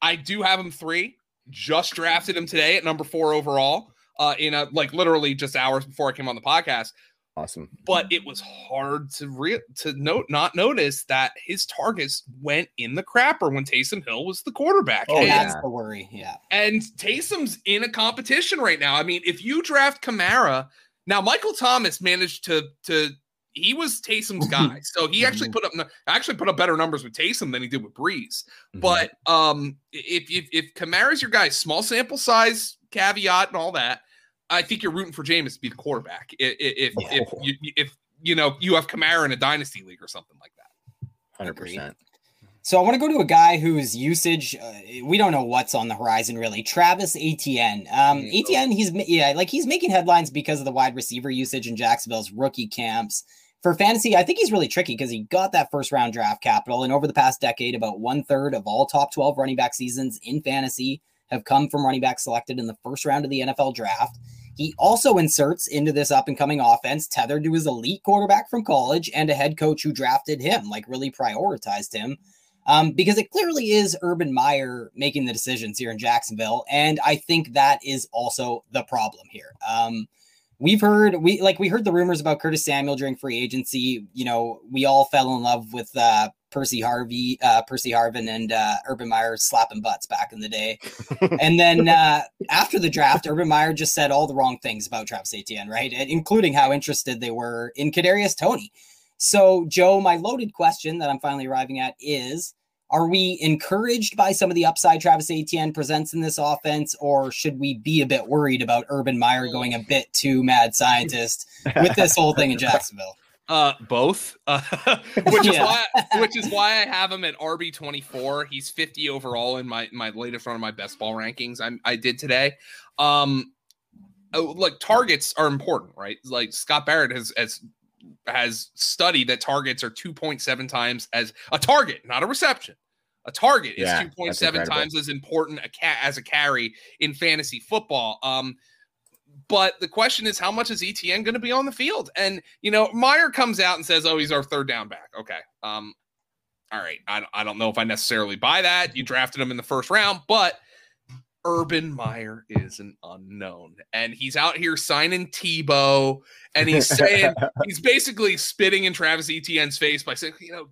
I do have him three. Just drafted him today at number four overall. Uh, in a like literally just hours before I came on the podcast. Awesome. But it was hard to re- to note not notice that his targets went in the crapper when Taysom Hill was the quarterback. Oh, and, that's the worry. Yeah. And Taysom's in a competition right now. I mean, if you draft Kamara, now Michael Thomas managed to to he was Taysom's guy. So he actually mm-hmm. put up actually put up better numbers with Taysom than he did with Brees. Mm-hmm. But um if if if Kamara's your guy, small sample size caveat and all that I think you're rooting for Jameis to be the quarterback. If if, oh. if you if you know you have Kamara in a dynasty league or something like that. Hundred percent. So I want to go to a guy whose usage uh, we don't know what's on the horizon really. Travis Etienne. Um, mm-hmm. Etienne, he's yeah, like he's making headlines because of the wide receiver usage in Jacksonville's rookie camps. For fantasy, I think he's really tricky because he got that first round draft capital, and over the past decade, about one third of all top twelve running back seasons in fantasy have come from running backs selected in the first round of the NFL draft. He also inserts into this up and coming offense tethered to his elite quarterback from college and a head coach who drafted him, like really prioritized him. Um, because it clearly is Urban Meyer making the decisions here in Jacksonville. And I think that is also the problem here. Um, we've heard we like we heard the rumors about Curtis Samuel during free agency. You know, we all fell in love with uh, Percy Harvey, uh, Percy Harvin, and uh, Urban Meyer slapping butts back in the day. and then uh, after the draft, Urban Meyer just said all the wrong things about Travis Etienne, right? Including how interested they were in Kadarius Toney. So, Joe, my loaded question that I'm finally arriving at is: Are we encouraged by some of the upside Travis Etienne presents in this offense, or should we be a bit worried about Urban Meyer going a bit too mad scientist with this whole thing in Jacksonville? Uh, both, uh, which is why which is why I have him at RB twenty four. He's fifty overall in my my latest one of my best ball rankings. I I did today. Um, oh, like targets are important, right? Like Scott Barrett has has has studied that targets are 2.7 times as a target, not a reception. A target is 2.7 times as important a ca- as a carry in fantasy football. Um, but the question is, how much is ETN going to be on the field? And you know, Meyer comes out and says, "Oh, he's our third down back." Okay, um, all right. I don't, I don't know if I necessarily buy that. You drafted him in the first round, but Urban Meyer is an unknown, and he's out here signing Tebow, and he's saying he's basically spitting in Travis Etienne's face by saying, you know,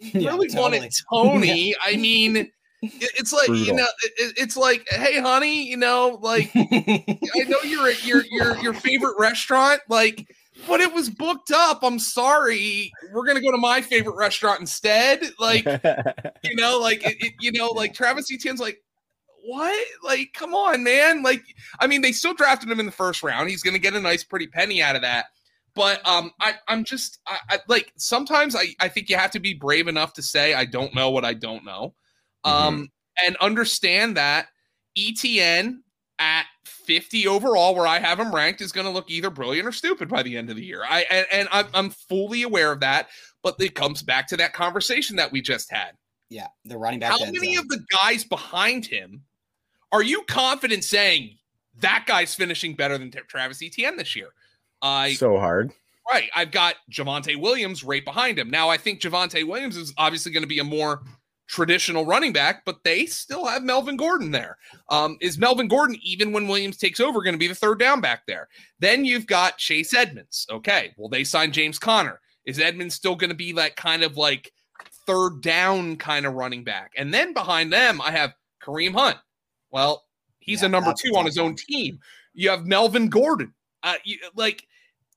you Yeah, really totally. wanted Toney. I mean, it- it's like you know, it- it's like, hey, honey, you know, like I know you're at your your your favorite restaurant, like, but it was booked up. I'm sorry. We're gonna go to my favorite restaurant instead. Like, you know, like it, it- you know, like Travis Etienne's like, what? Like, come on, man. Like, I mean, they still drafted him in the first round. He's gonna get a nice pretty penny out of that. But um, I, I'm just I, I like sometimes I, I think you have to be brave enough to say I don't know what I don't know. Um, and understand that ETN at 50 overall, where I have him ranked, is going to look either brilliant or stupid by the end of the year. I and, and I'm, I'm fully aware of that, but it comes back to that conversation that we just had. yeah, the running back. How many zone. of the guys behind him are you confident saying that guy's finishing better than Travis Etienne this year? I so hard. Right. I've got Javonte Williams right behind him. Now, I think Javonte Williams is obviously going to be a more traditional running back, but they still have Melvin Gordon there. Um, is Melvin Gordon, even when Williams takes over, going to be the third down back there? Then you've got Chase Edmonds. Okay. Well, they signed James Conner. Is Edmonds still going to be that kind of like third down kind of running back? And then behind them, I have Kareem Hunt. Well, he's Yeah, a number two on his own team. You have Melvin Gordon. Uh, you, like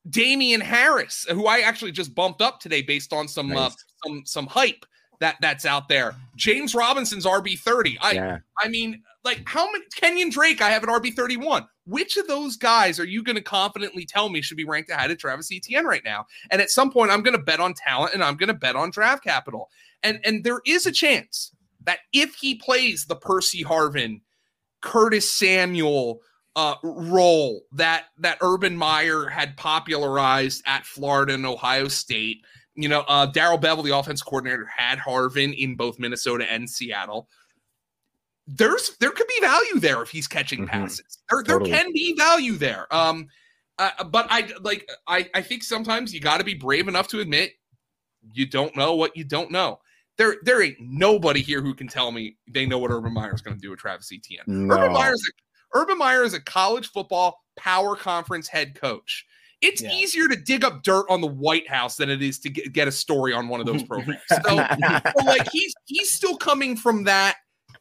Damien Harris, who I actually just bumped up today based on some uh, some some hype that that's out there. James Robinson's RB thirty. I yeah. I mean, like how many Kenyon Drake? I have an RB thirty one. Which of those guys are you going to confidently tell me should be ranked ahead of Travis Etienne right now? And at some point, I'm going to bet on talent and I'm going to bet on draft capital. And and there is a chance that if he plays the Percy Harvin, Curtis Samuel uh, role that that Urban Meyer had popularized at Florida and Ohio State. You know, uh, Darrell Bevell, the offense coordinator, had Harvin in both Minnesota and Seattle. There's there could be value there if he's catching Mhm. passes. There, Totally. there can be value there. Um, uh, but I like I I think sometimes you got to be brave enough to admit you don't know what you don't know. There, there ain't nobody here who can tell me they know what Urban Meyer is going to do with Travis Etienne. No. Urban Meyer is a Urban Meyer is a college football power conference head coach. It's Yeah. easier to dig up dirt on the White House than it is to get, get a story on one of those programs. So, so, like he's he's still coming from that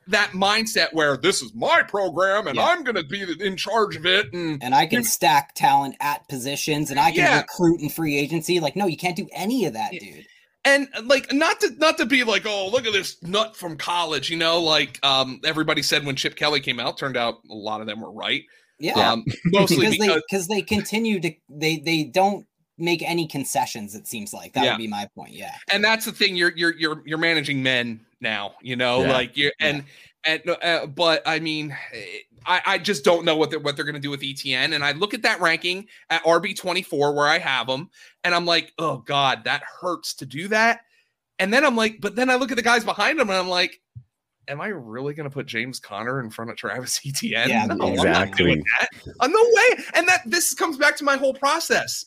that mindset where this is my program and Yeah. I'm going to be in charge of it and and I can stack talent at positions and I can Yeah. recruit in free agency. Like, no, you can't do any of that, dude. and like not to not to be like oh look at this nut from college you know like um everybody said when chip kelly came out turned out a lot of them were right Yeah, um mostly because they because because they continue to they they don't make any concessions. It seems like that Yeah. would be my point. Yeah, and that's the thing you're you're you're you're managing men now you know Yeah. like you're and and uh, but i mean i i just don't know what they're what they're going to do with etn and i look at that ranking at rb24 where i have them and i'm like oh god that hurts to do that and then i'm like but then i look at the guys behind them and i'm like am i really going to put james conner in front of travis etn Yeah, no, i'm not exactly. doing that uh, no way and that this comes back to my whole process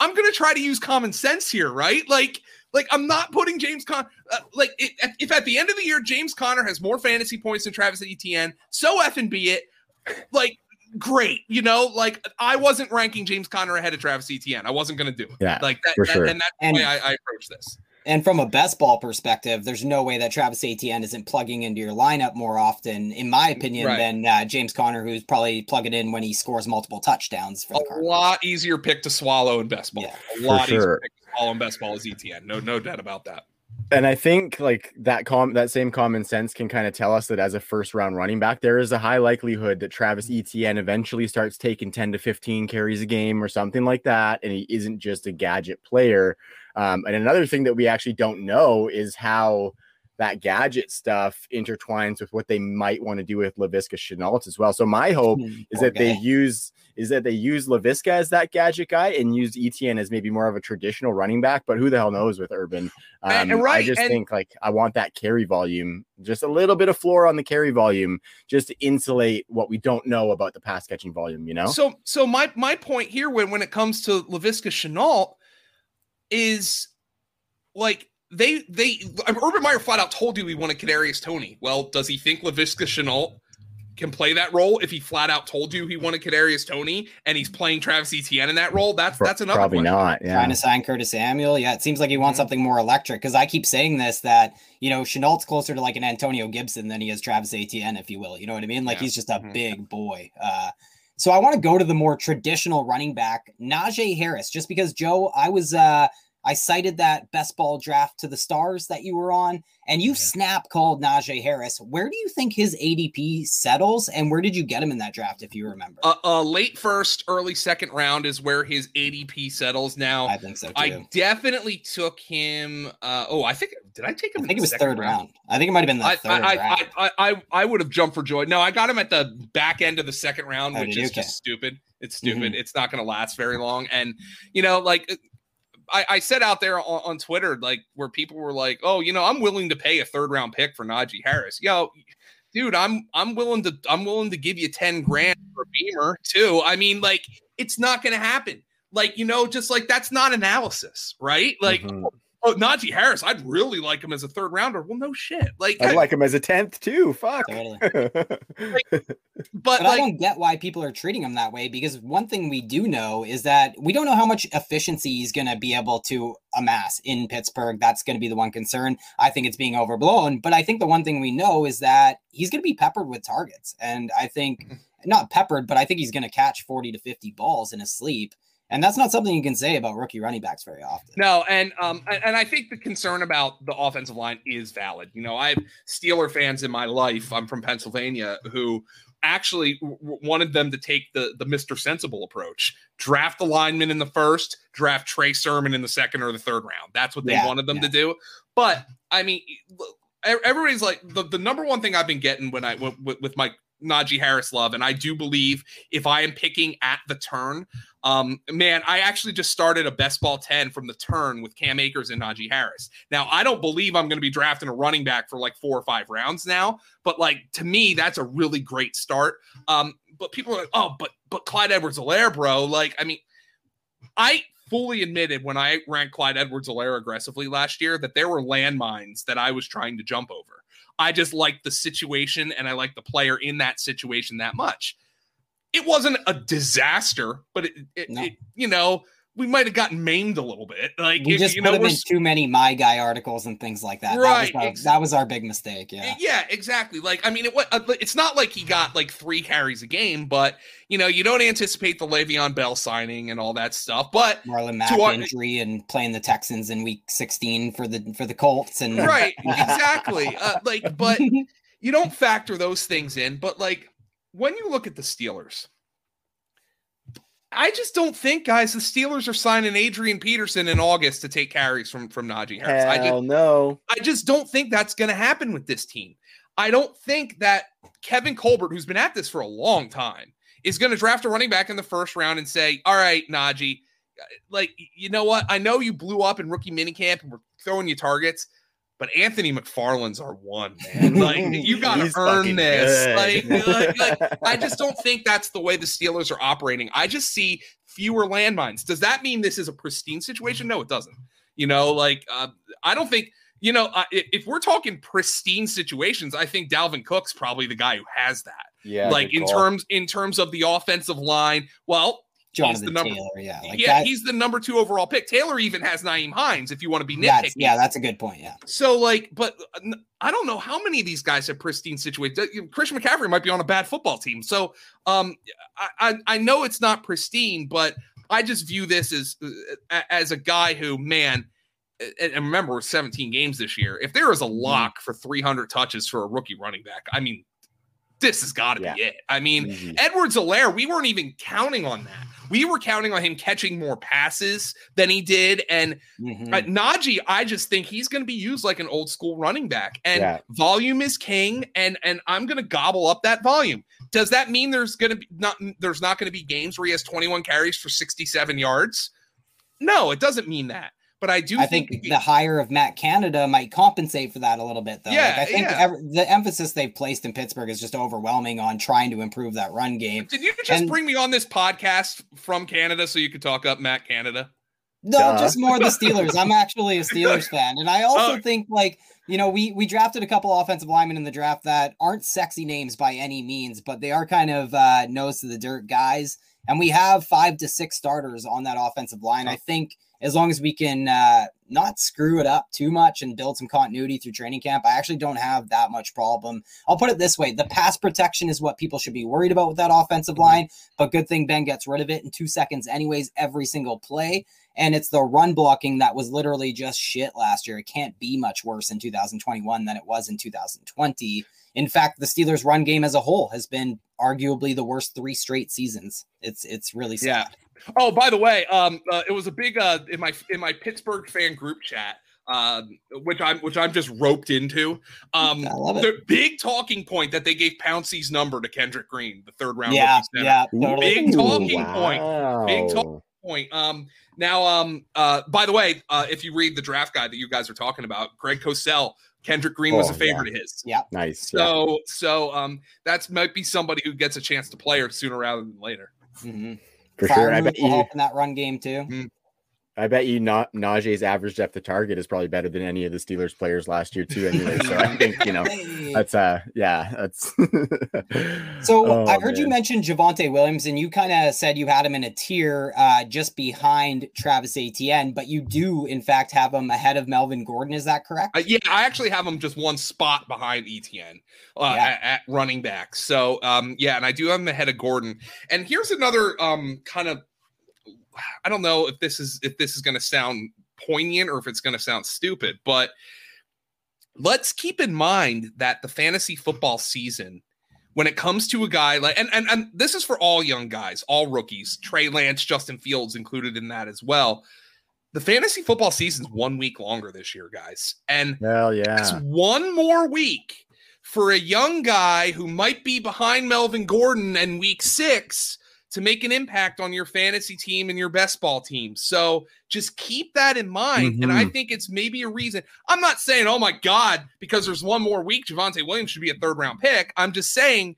i'm going to try to use common sense here right like like I'm not putting James Conner. Uh, like it, if at the end of the year James Conner has more fantasy points than Travis Etienne, so f and be it. Like great, you know. Like I wasn't ranking James Conner ahead of Travis Etienne. I wasn't going to do it. Yeah, like that, for that- sure. and that's And- the way I, I approach this. And from a best ball perspective, there's no way that Travis Etienne isn't plugging into your lineup more often, in my opinion, Right. than uh, James Conner, who's probably plugging in when he scores multiple touchdowns for A the Cardinals. lot easier pick to swallow in best ball. Yeah, a lot easier pick to swallow in best ball is Etienne. No, no doubt about that. and I think like that com that same common sense can kind of tell us that as a first round running back, there is a high likelihood that Travis Etienne eventually starts taking 10 to 15 carries a game or something like that, and he isn't just a gadget player. Um, and another thing that we actually don't know is how that gadget stuff intertwines with what they might want to do with Laviska Shenault as well. So my hope mm, is that they use is that they use Laviska as that gadget guy and use Etienne as maybe more of a traditional running back. But who the hell knows with Urban? Um, and, and right, I just and- think like I want that carry volume, just a little bit of floor on the carry volume, just to insulate what we don't know about the pass catching volume. You know. So so my my point here when when it comes to Laviska Shenault is like they they Urban Meyer flat out told you he wanted Kadarius Toney. Well, does he think Laviska Shenault can play that role if he flat out told you he wanted Kadarius Toney and he's playing Travis Etienne in that role? That's that's another probably question. not. Yeah. Trying to sign Curtis Samuel. Yeah, it seems like he wants something more electric because I keep saying this that you know Shenault's closer to like an Antonio Gibson than he is Travis Etienne, if you will. You know what I mean? Like yeah. he's just a mm-hmm. big boy. Uh, so I want to go to the more traditional running back, Najee Harris, just because Joe, I was uh I cited that best ball draft to the stars that you were on, and you snap called Najee Harris. Where do you think his ADP settles, and where did you get him in that draft, if you remember? Uh, uh late first, early second round is where his ADP settles. Now, I think so. Too. I definitely took him. Uh, oh, I think did I take him? I think it was third round? round? I think it might have been the I, third I, round. I, I, I, I would have jumped for joy. No, I got him at the back end of the second round, oh, which is okay. just stupid. It's stupid. Mm-hmm. It's not going to last very long. And you know, like I, I said out there on, on, Twitter, like where people were like, "Oh, you know, I'm willing to pay a third round pick for Najee Harris." Yo, dude, I'm I'm willing to I'm willing to give you ten grand for Beamer too. I mean, like it's not going to happen. Like you know, just like that's not analysis, right? Like mm-hmm oh, Najee Harris, I'd really like him as a third rounder. Well, no shit. Like I'd I, like him as a tenth too. Fuck. Totally. like, but, but like, I don't get why people are treating him that way because one thing we do know is that we don't know how much efficiency he's going to be able to amass in Pittsburgh. That's going to be the one concern. I think it's being overblown, but I think the one thing we know is that he's going to be peppered with targets, and I think mm-hmm. not peppered, but I think he's going to catch forty to fifty balls in his sleep. And that's not something you can say about rookie running backs very often. No, and um, and I think the concern about the offensive line is valid. You know, I have Steeler fans in my life. I'm from Pennsylvania who actually w- wanted them to take the the Mr. Sensible approach. Draft the lineman in the first, draft Trey Sermon in the second or the third round. That's what they yeah, wanted them yeah. to do. But I mean, everybody's like the, the number one thing I've been getting when I with, with my Najee Harris love. And I do believe if I am picking at the turn, um, man, I actually just started a best ball 10 from the turn with Cam Akers and Najee Harris. Now, I don't believe I'm going to be drafting a running back for like four or five rounds now, but like to me, that's a really great start. Um, but people are like, oh, but but Clyde Edwards Helaire, bro. Like, I mean, I fully admitted when I ranked Clyde Edwards Helaire aggressively last year that there were landmines that I was trying to jump over. I just like the situation and I like the player in that situation that much. It wasn't a disaster, but it, it, no. it you know, we might have gotten maimed a little bit. Like we just you know, in too many my guy articles and things like that. Right, that was, our, ex- that was our big mistake. Yeah, yeah, exactly. Like I mean, it uh, it's not like he got like three carries a game, but you know, you don't anticipate the Le'Veon Bell signing and all that stuff. But Marlon Mack our, injury and playing the Texans in Week 16 for the for the Colts and right, exactly. uh, like, but you don't factor those things in. But like when you look at the Steelers I just don't think, guys, the Steelers are signing Adrian Peterson in August to take carries from from Najee Harris. Hell I just, no. I just don't think that's going to happen with this team. I don't think that Kevin Colbert, who's been at this for a long time, is going to draft a running back in the first round and say, "All right, Najee, like you know what? I know you blew up in rookie minicamp and we're throwing you targets." But Anthony McFarland's our one, man. Like you gotta earn this. Like, like, like, I just don't think that's the way the Steelers are operating. I just see fewer landmines. Does that mean this is a pristine situation? No, it doesn't. You know, like uh, I don't think. You know, uh, if we're talking pristine situations, I think Dalvin Cook's probably the guy who has that. Yeah, like in call. terms in terms of the offensive line. Well, Jonathan number, Taylor, yeah, like yeah, that, he's the number two overall pick. Taylor even has Nyheim Hines, if you want to be nitpicky. yeah, that's a good point. Yeah. So like, but uh, I don't know how many of these guys have pristine situations. Christian McCaffrey might be on a bad football team. So um, I, I, I know it's not pristine, but I just view this as uh, as a guy who, man, and remember, we're 17 games this year. If there is a mm-hmm. lock for 300 touches for a rookie running back, I mean, this has got to Yeah. be it. I mean, Easy. Edwards Helaire, we weren't even counting on that. We were counting on him catching more passes than he did. And Mhm. uh, Najee, I just think he's going to be used like an old school running back. And Yeah. volume is king. And and I'm going to gobble up that volume. Does that mean there's going to be not there's not going to be games where he has 21 carries for 67 yards? No, it doesn't mean that. But I do I think, think the hire of Matt Canada might compensate for that a little bit, though. Like, Yeah, I think yeah. ev- the emphasis they've placed in Pittsburgh is just overwhelming on trying to improve that run game. did you just and- bring me on this podcast from Canada so you could talk up Matt Canada? No, Duh. just more the Steelers. I'm actually a Steelers fan, and I also Oh. think like you know we we drafted a couple offensive linemen in the draft that aren't sexy names by any means, but they are kind of uh, nose to the dirt guys, and we have five to six starters on that offensive line. I think as long as we can uh, not screw it up too much and build some continuity through training camp, I actually don't have that much problem. I'll put it this way: the pass protection is what people should be worried about with that offensive line. But good thing Ben gets rid of it in two seconds, anyways, every single play. And it's the run blocking that was literally just shit last year. It can't be much worse in 2021 than it was in 2020. In fact, the Steelers' run game as a whole has been arguably the worst three straight seasons. It's it's really sad. Yeah. Oh, by the way, um, uh, it was a big uh in my in my Pittsburgh fan group chat, um, which I'm which I'm just roped into. Um, I love it. the big talking point that they gave Pouncey's number to Kendrick Green, the third round. Yeah, yeah, totally. Big talking point. Big talking Point. Um, now, um, uh, by the way, uh, if you read the draft guide that you guys are talking about, Greg Cosell, Kendrick Green was Oh, a favorite of his. Yeah, nice. yeah. So, so um, that's might be somebody who gets a chance to play her sooner rather than later. Mhm. For sure. I Freiermuth bet will you help in that run game too. I bet you not Najee's average depth of target is probably better than any of the Steelers players last year too. Anyway, so I think you know that's uh yeah that's. So Oh, I heard you mention Javonte Williams, and you kind of said you had him in a tier uh, just behind Travis Etienne, but you do in fact have him ahead of Melvin Gordon. Is that correct? Uh, yeah, I actually have him just one spot behind ETN uh, Yeah. at, at running back. So, um, yeah, and I do have him ahead of Gordon. And here's another um, kind of, I don't know if this is if this is going to sound poignant or if it's going to sound stupid, but let's keep in mind that the fantasy football season. When it comes to a guy like, and, and and this is for all young guys, all rookies, Trey Lance, Justin Fields included in that as well. The fantasy football season's one week longer this year, guys. And Hell that's yeah. one more week for a young guy who might be behind Melvin Gordon in week six to make an impact on your fantasy team and your best ball team. So just keep that in mind. And I mm-hmm. think it's maybe a reason. I'm not saying, oh my God, because there's one more week, Javonte Williams should be a third round pick. I'm just saying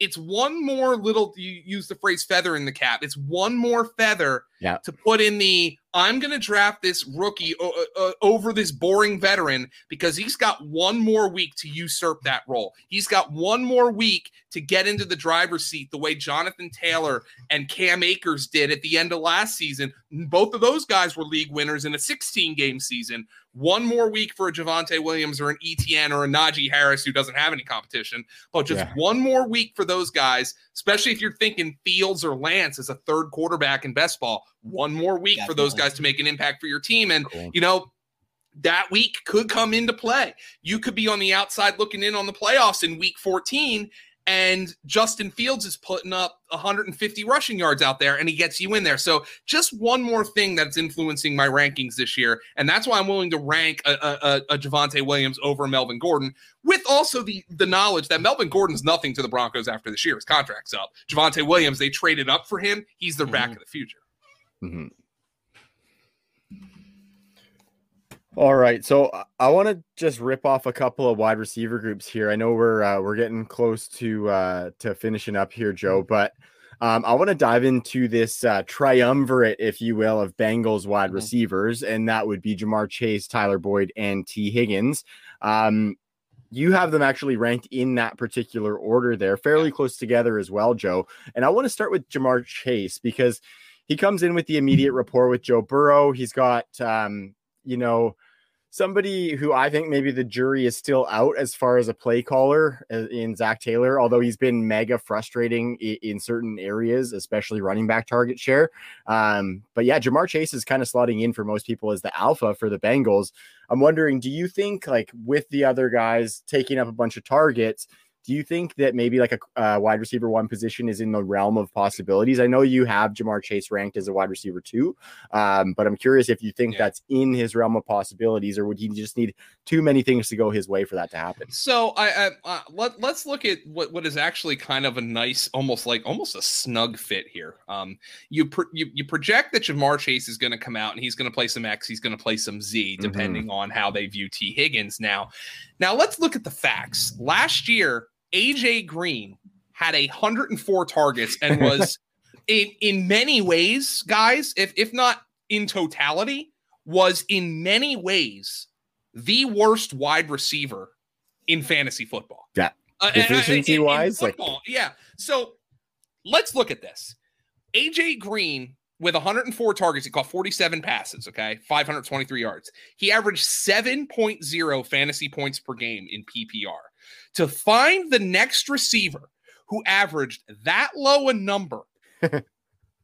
it's one more little, you use the phrase feather in the cap. It's one more feather Yeah. to put in the I'm going to draft this rookie o- uh, over this boring veteran because he's got one more week to usurp that role. He's got one more week to get into the driver's seat the way Jonathan Taylor and Cam Akers did at the end of last season. Both of those guys were league winners in a 16 game season. One more week for a Javonte Williams or an ETN or a Najee Harris who doesn't have any competition, but just Yeah. one more week for those guys, especially if you're thinking Fields or Lance as a third quarterback in best ball. One more week for those guys to make an impact for your team. And, Cool. you know, that week could come into play. You could be on the outside looking in on the playoffs in week 14, and Justin Fields is putting up 150 rushing yards out there, and he gets you in there. So, just one more thing that's influencing my rankings this year, and that's why I'm willing to rank a, a, a, Javonte Williams over Melvin Gordon, with also the the knowledge that Melvin Gordon's nothing to the Broncos after this year. His contract's up. Javonte Williams, they traded up for him. He's their back Mhm. of the future. Mhm. All right, so uh, I want to just rip off a couple of wide receiver groups here. I know we're uh, we're getting close to uh, to finishing up here, Joe, but um, I want to dive into this uh, triumvirate, if you will, of Bengals wide Mhm. receivers, and that would be Ja'Marr Chase, Tyler Boyd, and Tee Higgins. Um, you have them actually ranked in that particular order there, fairly close together as well, Joe. And I want to start with Ja'Marr Chase because he comes in with the immediate rapport with Joe Burrow. He's got, um, you know, somebody who I think maybe the jury is still out as far as a play caller uh, in Zac Taylor, although he's been mega frustrating in, in certain areas, especially running back target share. Um, but yeah, Ja'Marr Chase is kind of slotting in for most people as the alpha for the Bengals. I'm wondering, do you think like with the other guys taking up a bunch of targets, do you think that maybe like a uh, wide receiver one position is in the realm of possibilities? I know you have Ja'Marr Chase ranked as a wide receiver two, um, but I'm curious if you think yeah. that's in his realm of possibilities, or would he just need too many things to go his way for that to happen? So I, I uh, let, let's look at what what is actually kind of a nice, almost like almost a snug fit here. Um, you pro- you, you project that Ja'Marr Chase is going to come out and he's going to play some X, he's going to play some Z, mm-hmm. depending mm-hmm. on how they view Tee Higgins. Now, now let's look at the facts. Last year, AJ Green had a 104 targets and was in in many ways, guys, if if not in totality, was in many ways the worst wide receiver in fantasy football. Yeah. Uh, Efficiency wise, like yeah. So let's look at this. AJ Green with 104 targets, he caught 47 passes, okay, 523 yards. He averaged 7.0 fantasy points per game in PPR. To find the next receiver who averaged that low a number,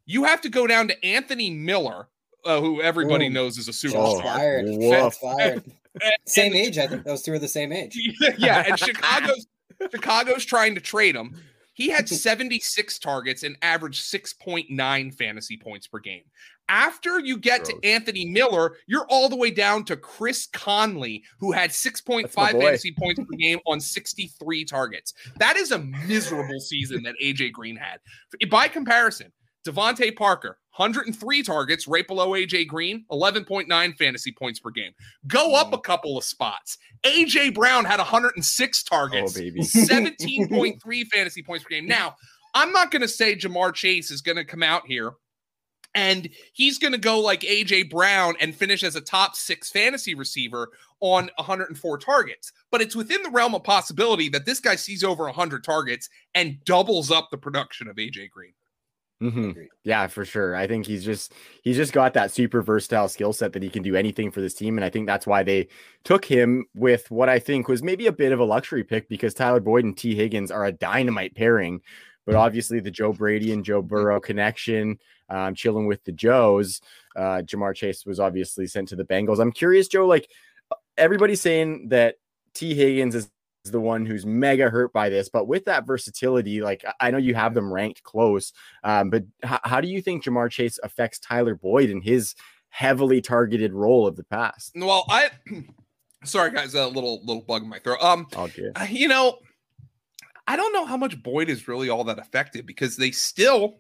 you have to go down to Anthony Miller, uh, who everybody Ooh. knows is a superstar. Fired. Fired. same age, I think those two are the same age. yeah, and Chicago's Chicago's trying to trade him. He had 76 targets and averaged 6.9 fantasy points per game. After you get Gross. to Anthony Miller, you're all the way down to Chris Conley, who had 6.5 fantasy points per game on 63 targets. That is a miserable season that AJ Green had. By comparison, DeVante Parker, 103 targets, right below AJ Green, 11.9 fantasy points per game. Go mm. up a couple of spots. AJ Brown had 106 targets, oh, 17.3 fantasy points per game. Now, I'm not going to say Ja'Marr Chase is going to come out here and he's going to go like AJ Brown and finish as a top six fantasy receiver on 104 targets. But it's within the realm of possibility that this guy sees over 100 targets and doubles up the production of AJ Green. Mm-hmm. Yeah, for sure. I think he's just he's just got that super versatile skill set that he can do anything for this team, and I think that's why they took him with what I think was maybe a bit of a luxury pick because Tyler Boyd and Tee Higgins are a dynamite pairing. But obviously, the Joe Brady and Joe Burrow connection, um, chilling with the Joes. Uh, Ja'Marr Chase was obviously sent to the Bengals. I'm curious, Joe. Like everybody's saying that Tee Higgins is the one who's mega hurt by this. But with that versatility, like I know you have them ranked close, um, but h- how do you think Ja'Marr Chase affects Tyler Boyd in his heavily targeted role of the past? Well, I sorry guys, a little little bug in my throat. Um, okay. Uh, you know, I don't know how much Boyd is really all that effective because they still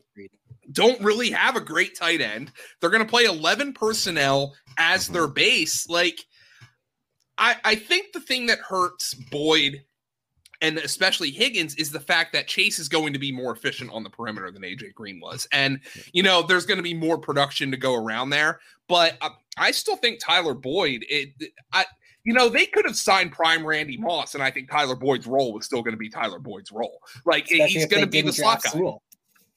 don't really have a great tight end. They're going to play 11 personnel as their mm-hmm. base. Like, I, I think the thing that hurts Boyd and especially Higgins is the fact that Chase is going to be more efficient on the perimeter than AJ Green was. And, you know, there's going to be more production to go around there. But uh, I still think Tyler Boyd, it, I, you know, they could have signed prime Randy Moss, and I think Tyler Boyd's role was still going to be Tyler Boyd's role. Like Especially he's going to be the slot guy.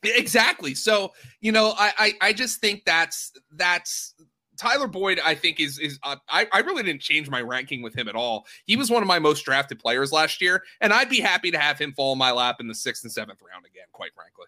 Exactly. So, you know, I, I I just think that's that's Tyler Boyd, I think is is uh, I I really didn't change my ranking with him at all. He was one of my most drafted players last year, and I'd be happy to have him fall in my lap in the sixth and seventh round again. Quite frankly.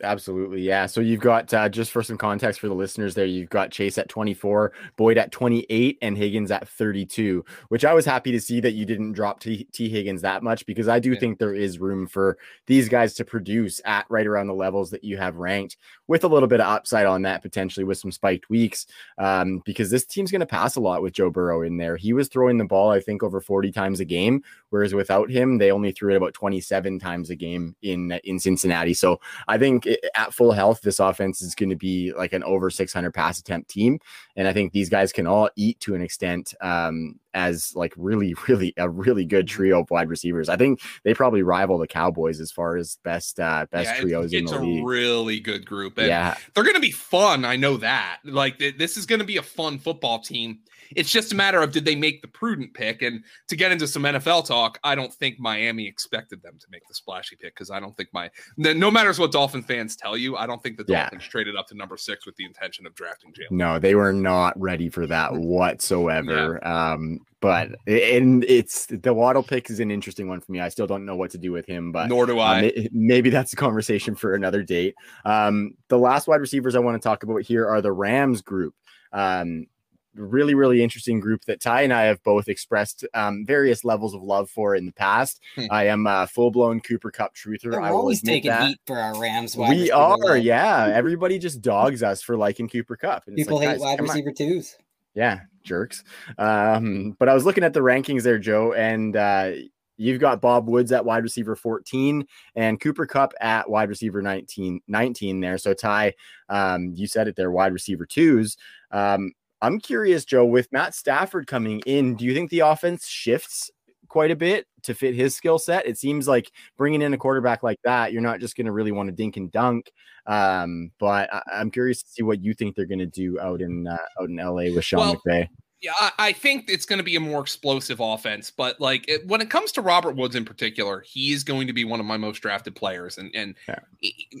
Absolutely. Yeah. So you've got, uh, just for some context for the listeners there, you've got Chase at 24, Boyd at 28, and Higgins at 32, which I was happy to see that you didn't drop T, Tee Higgins that much because I do yeah. think there is room for these guys to produce at right around the levels that you have ranked with a little bit of upside on that potentially with some spiked weeks. Um, because this team's going to pass a lot with Joe Burrow in there. He was throwing the ball, I think, over 40 times a game, whereas without him, they only threw it about 27 times a game in, in Cincinnati. So I think at full health, this offense is going to be like an over 600 pass attempt team. And I think these guys can all eat to an extent um, as like really, really a really good mm-hmm. trio of wide receivers. I think they probably rival the Cowboys as far as best uh, best yeah, trios in the league. It's a really good group. And yeah, they're going to be fun. I know that. Like this is going to be a fun football team. It's just a matter of did they make the prudent pick? And to get into some NFL talk, I don't think Miami expected them to make the splashy pick because I don't think my no matters what Dolphin fans tell you, I don't think the Dolphins yeah. traded up to number six with the intention of drafting Jaylen. No, they were not ready for that whatsoever. Yeah. Um, but and it's the Waddle pick is an interesting one for me. I still don't know what to do with him, but nor do I. Um, maybe that's a conversation for another date. Um, the last wide receivers I want to talk about here are the Rams group. Um, really, really interesting group that Ty and I have both expressed um, various levels of love for in the past. Hmm. I am a full blown Cooper Kupp truther. I always taking that. heat for our Rams. we are, yeah. Everybody just dogs us for liking Cooper Kupp And People like, hate wide receiver on. twos. Yeah, jerks. Um, but I was looking at the rankings there, Joe, and uh, you've got Bob Woods at wide receiver 14 and Cooper Kupp at wide receiver 19, 19 there. So Ty, um, you said it there, wide receiver twos. Um, I'm curious, Joe, with Matt Stafford coming in, do you think the offense shifts quite a bit to fit his skill set? It seems like bringing in a quarterback like that, you're not just going to really want to dink and dunk. Um, but I- am curious to see what you think they're going to do out in uh, out in LA with Sean well, McVay. Yeah, I, think it's going to be a more explosive offense, but like it, when it comes to Robert Woods in particular, he is going to be one of my most drafted players. And and yeah.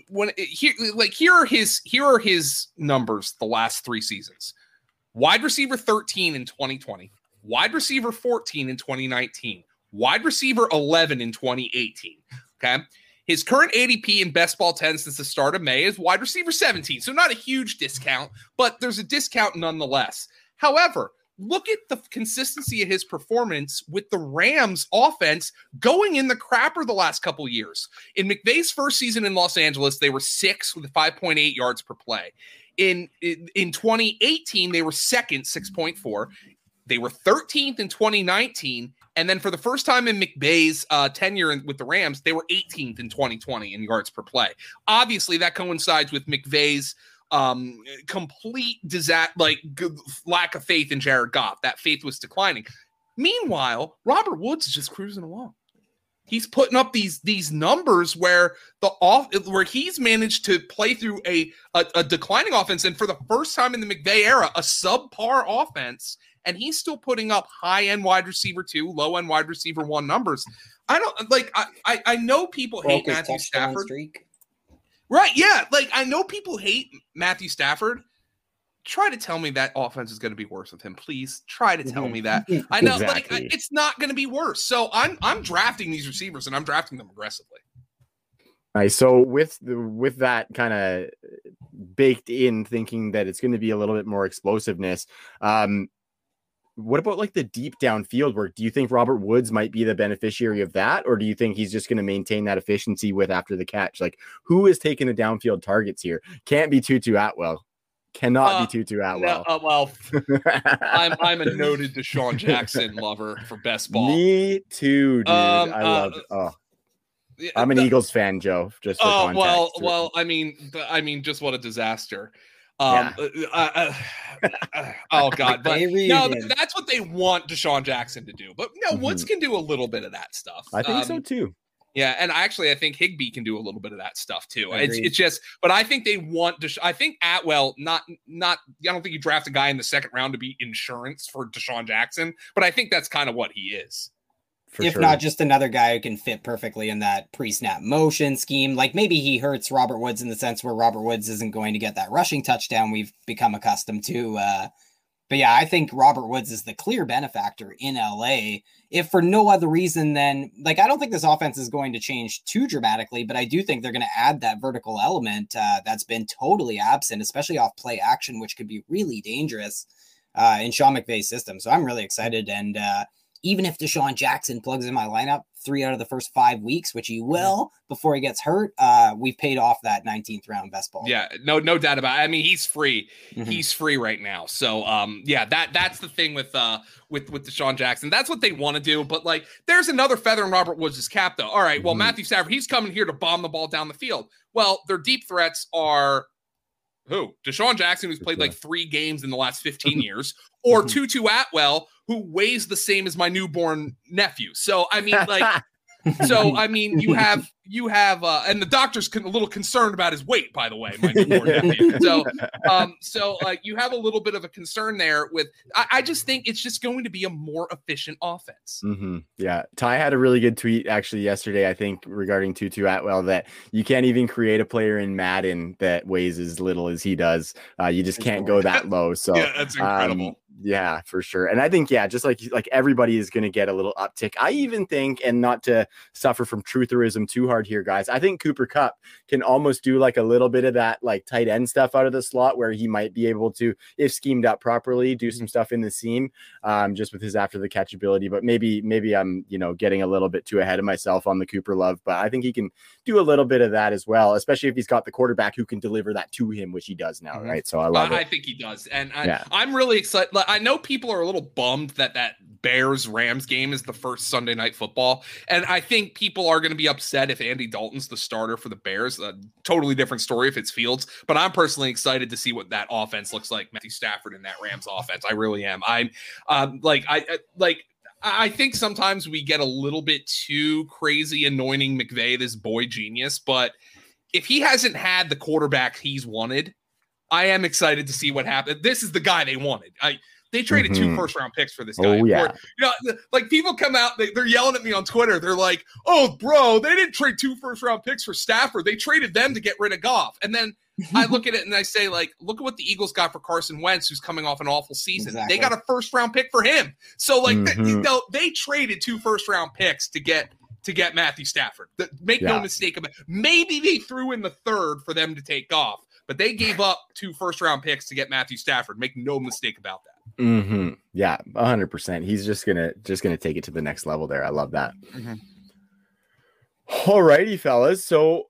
when here, like here are his here are his numbers the last three seasons: wide receiver 13 in 2020, wide receiver 14 in 2019, wide receiver 11 in 2018. Okay. His current ADP in best ball 10 since the start of May is wide receiver 17. So not a huge discount, but there's a discount nonetheless. However, look at the consistency of his performance with the Rams offense going in the crapper the last couple years. In McVay's first season in Los Angeles, they were six with 5.8 yards per play. In, in, in 2018, they were second, 6.4. They were 13th in 2019. And then for the first time in McVay's uh, tenure with the Rams, they were 18th in 2020 in yards per play. Obviously, that coincides with McVay's um, complete disaster, like g- lack of faith in Jared Goff. That faith was declining. Meanwhile, Robert Woods is just cruising along. He's putting up these these numbers where the off where he's managed to play through a, a, a declining offense, and for the first time in the McVay era, a subpar offense, and he's still putting up high end wide receiver two, low end wide receiver one numbers. I don't like. I I, I know people hate Matthew Stafford. Right. Yeah. Like I know people hate Matthew Stafford. Try to tell me that offense is going to be worse with him, please. Try to tell me that. I know, exactly. like, it's not going to be worse. So I'm I'm drafting these receivers and I'm drafting them aggressively. Nice. So with the with that kind of baked in, thinking that it's going to be a little bit more explosiveness, um, what about like the deep downfield work? Do you think Robert Woods might be the beneficiary of that, or do you think he's just going to maintain that efficiency with after the catch? Like, who is taking the downfield targets here? Can't be Tutu Atwell. Cannot uh, be Tutu Atwell. No, uh, well, I'm I'm a noted DeSean Jackson lover for best ball. Me too, dude. Um, I uh, love. Oh. I'm an the, Eagles fan, Joe. Just oh well, well. I mean, I mean, just what a disaster. Um, yeah. uh, uh, uh, oh God, but no, that's what they want DeSean Jackson to do. But no, mm-hmm. Woods can do a little bit of that stuff. I think um, so too. Yeah, and actually, I think Higbee can do a little bit of that stuff too. It's, it's, just, but I think they want. Desha- I think Atwell, not not. I don't think you draft a guy in the second round to be insurance for DeSean Jackson, but I think that's kind of what he is if sure. not just another guy who can fit perfectly in that pre-snap motion scheme. Like maybe he hurts Robert Woods in the sense where Robert Woods isn't going to get that rushing touchdown we've become accustomed to. Uh, but yeah, I think Robert Woods is the clear benefactor in LA. If for no other reason than like I don't think this offense is going to change too dramatically, but I do think they're going to add that vertical element uh, that's been totally absent, especially off play action, which could be really dangerous uh, in Sean McVay's system. So I'm really excited and. Uh, even if DeSean Jackson plugs in my lineup three out of the first five weeks, which he will before he gets hurt, uh, we've paid off that 19th round best ball. Yeah, no, no doubt about it. I mean, he's free. Mm-hmm. He's free right now. So um, yeah, that that's the thing with uh with with DeSean Jackson. That's what they want to do. But like there's another feather in Robert Woods' cap, though. All right, well, mm-hmm. Matthew Stafford, he's coming here to bomb the ball down the field. Well, their deep threats are who? DeSean Jackson, who's played like three games in the last 15 years, or mm-hmm. Tutu Atwell, who weighs the same as my newborn nephew. So I mean, like, so I mean, you have you have, uh, and the doctor's con- a little concerned about his weight, by the way. So, um, so uh, you have a little bit of a concern there. With I, I just think it's just going to be a more efficient offense. Mm-hmm. Yeah, Ty had a really good tweet actually yesterday, I think, regarding Tutu Atwell that you can't even create a player in Madden that weighs as little as he does. Uh, you just can't go that low. So yeah, that's incredible. Um, Yeah, for sure. And I think, yeah, just like like everybody is going to get a little uptick. I even think, and not to suffer from trutherism too hard here, guys. I think Cooper Kupp can almost do like a little bit of that like tight end stuff out of the slot, where he might be able to, if schemed up properly, do some stuff in the seam, um, just with his after the catch ability. But maybe maybe I'm you know getting a little bit too ahead of myself on the Cooper love, but I think he can do a little bit of that as well, especially if he's got the quarterback who can deliver that to him, which he does now, mm-hmm. right? So I love I, it. I think he does, and I, yeah. I'm really excited. I know people are a little bummed that that Bears Rams game is the first Sunday night football. And I think people are going to be upset if Andy Dalton's the starter for the Bears. A totally different story if it's Fields. But I'm personally excited to see what that offense looks like. Matthew Stafford in that Rams offense. I really am. I'm um, like, I, I like, I think sometimes we get a little bit too crazy anointing McVay this boy genius, but if he hasn't had the quarterback he's wanted, I am excited to see what happens. This is the guy they wanted. I they traded mm-hmm. two first round picks for this guy. Oh, yeah. you know, like people come out, they, are yelling at me on Twitter. They're like, "Oh, bro, they didn't trade two first round picks for Stafford. They traded them to get rid of Goff." And then I look at it and I say, like, look at what the Eagles got for Carson Wentz, who's coming off an awful season. Exactly. They got a first round pick for him. So, like, mm-hmm. they, you know, they traded two first round picks to get to get Matthew Stafford. Make yeah. no mistake about it. Maybe they threw in the third for them to take off, but they gave up two first round picks to get Matthew Stafford. Make no mistake about that. Mm-hmm. Yeah, hundred percent. He's just gonna just gonna take it to the next level there. I love that. Mm-hmm. All righty, fellas. So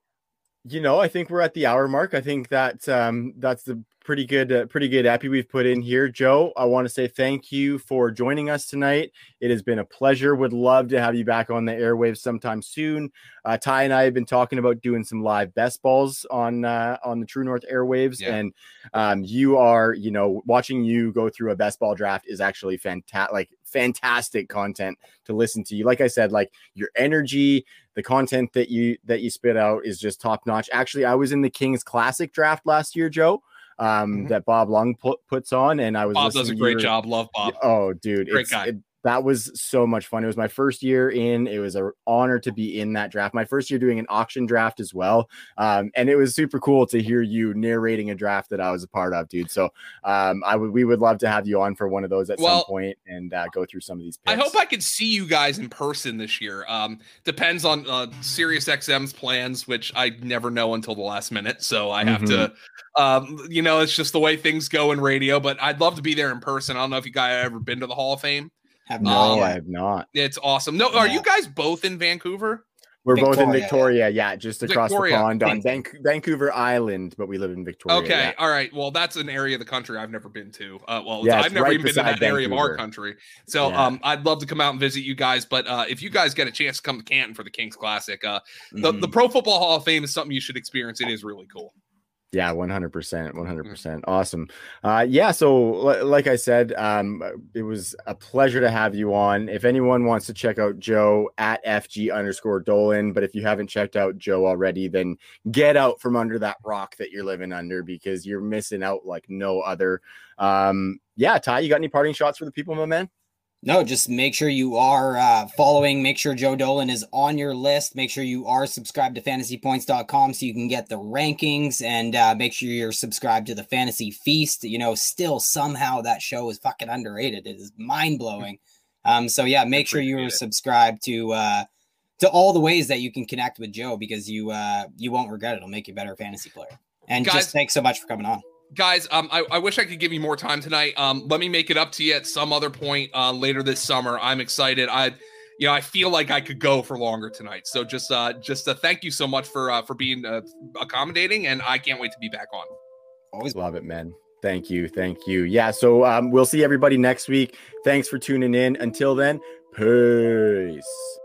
you know, I think we're at the hour mark. I think that um, that's the pretty good, uh, pretty good epi we've put in here. Joe, I want to say thank you for joining us tonight. It has been a pleasure. Would love to have you back on the airwaves sometime soon. Uh, Ty and I have been talking about doing some live best balls on uh, on the True North airwaves, yeah. and um, you are, you know, watching you go through a best ball draft is actually fantastic. Like fantastic content to listen to you. Like I said, like your energy, the content that you that you spit out is just top notch. Actually, I was in the Kings Classic draft last year, Joe um, mm-hmm. that Bob Lung put, puts on, and I was. Bob does a great job. Love Bob. Oh, dude, great guy. It, that was so much fun. It was my first year in. It was an honor to be in that draft. My first year doing an auction draft as well, um, and it was super cool to hear you narrating a draft that I was a part of, dude. So um, I would we would love to have you on for one of those at well, some point and uh, go through some of these. Picks. I hope I could see you guys in person this year. Um, depends on uh, Sirius XM's plans, which I never know until the last minute. So I have mm-hmm. to, um, you know, it's just the way things go in radio. But I'd love to be there in person. I don't know if you guys have ever been to the Hall of Fame. Have no, um, I have not. It's awesome. No, are you guys both in Vancouver? We're Victoria, both in Victoria, yeah, just across Victoria. the pond on Van- Vancouver Island, but we live in Victoria. Okay, yeah. all right. Well, that's an area of the country I've never been to. Uh, well, yeah, I've never right even been to that Vancouver. area of our country. So, yeah. um, I'd love to come out and visit you guys. But uh, if you guys get a chance to come to Canton for the Kings Classic, uh, mm-hmm. the the Pro Football Hall of Fame is something you should experience. It is really cool. Yeah, 100%. 100%. Awesome. Uh, yeah. So, l- like I said, um, it was a pleasure to have you on. If anyone wants to check out Joe at FG underscore Dolan, but if you haven't checked out Joe already, then get out from under that rock that you're living under because you're missing out like no other. Um, yeah. Ty, you got any parting shots for the people, my man? No, just make sure you are uh, following. Make sure Joe Dolan is on your list. Make sure you are subscribed to fantasypoints.com so you can get the rankings and uh, make sure you're subscribed to the Fantasy Feast. You know, still somehow that show is fucking underrated. It is mind blowing. Um, so yeah, make sure you're subscribed to uh, to all the ways that you can connect with Joe because you uh, you won't regret it. It'll make you a better fantasy player. And Guys, just thanks so much for coming on guys um I, I, wish i could give you more time tonight. Um let me make it up to you at some other point uh later this summer. I'm excited. I you know i feel like i could go for longer tonight. So just uh just uh, thank you so much for uh for being uh, accommodating and i can't wait to be back on. Always love it man. Thank you. Thank you. Yeah so um we'll see everybody next week. Thanks for tuning in. Until then peace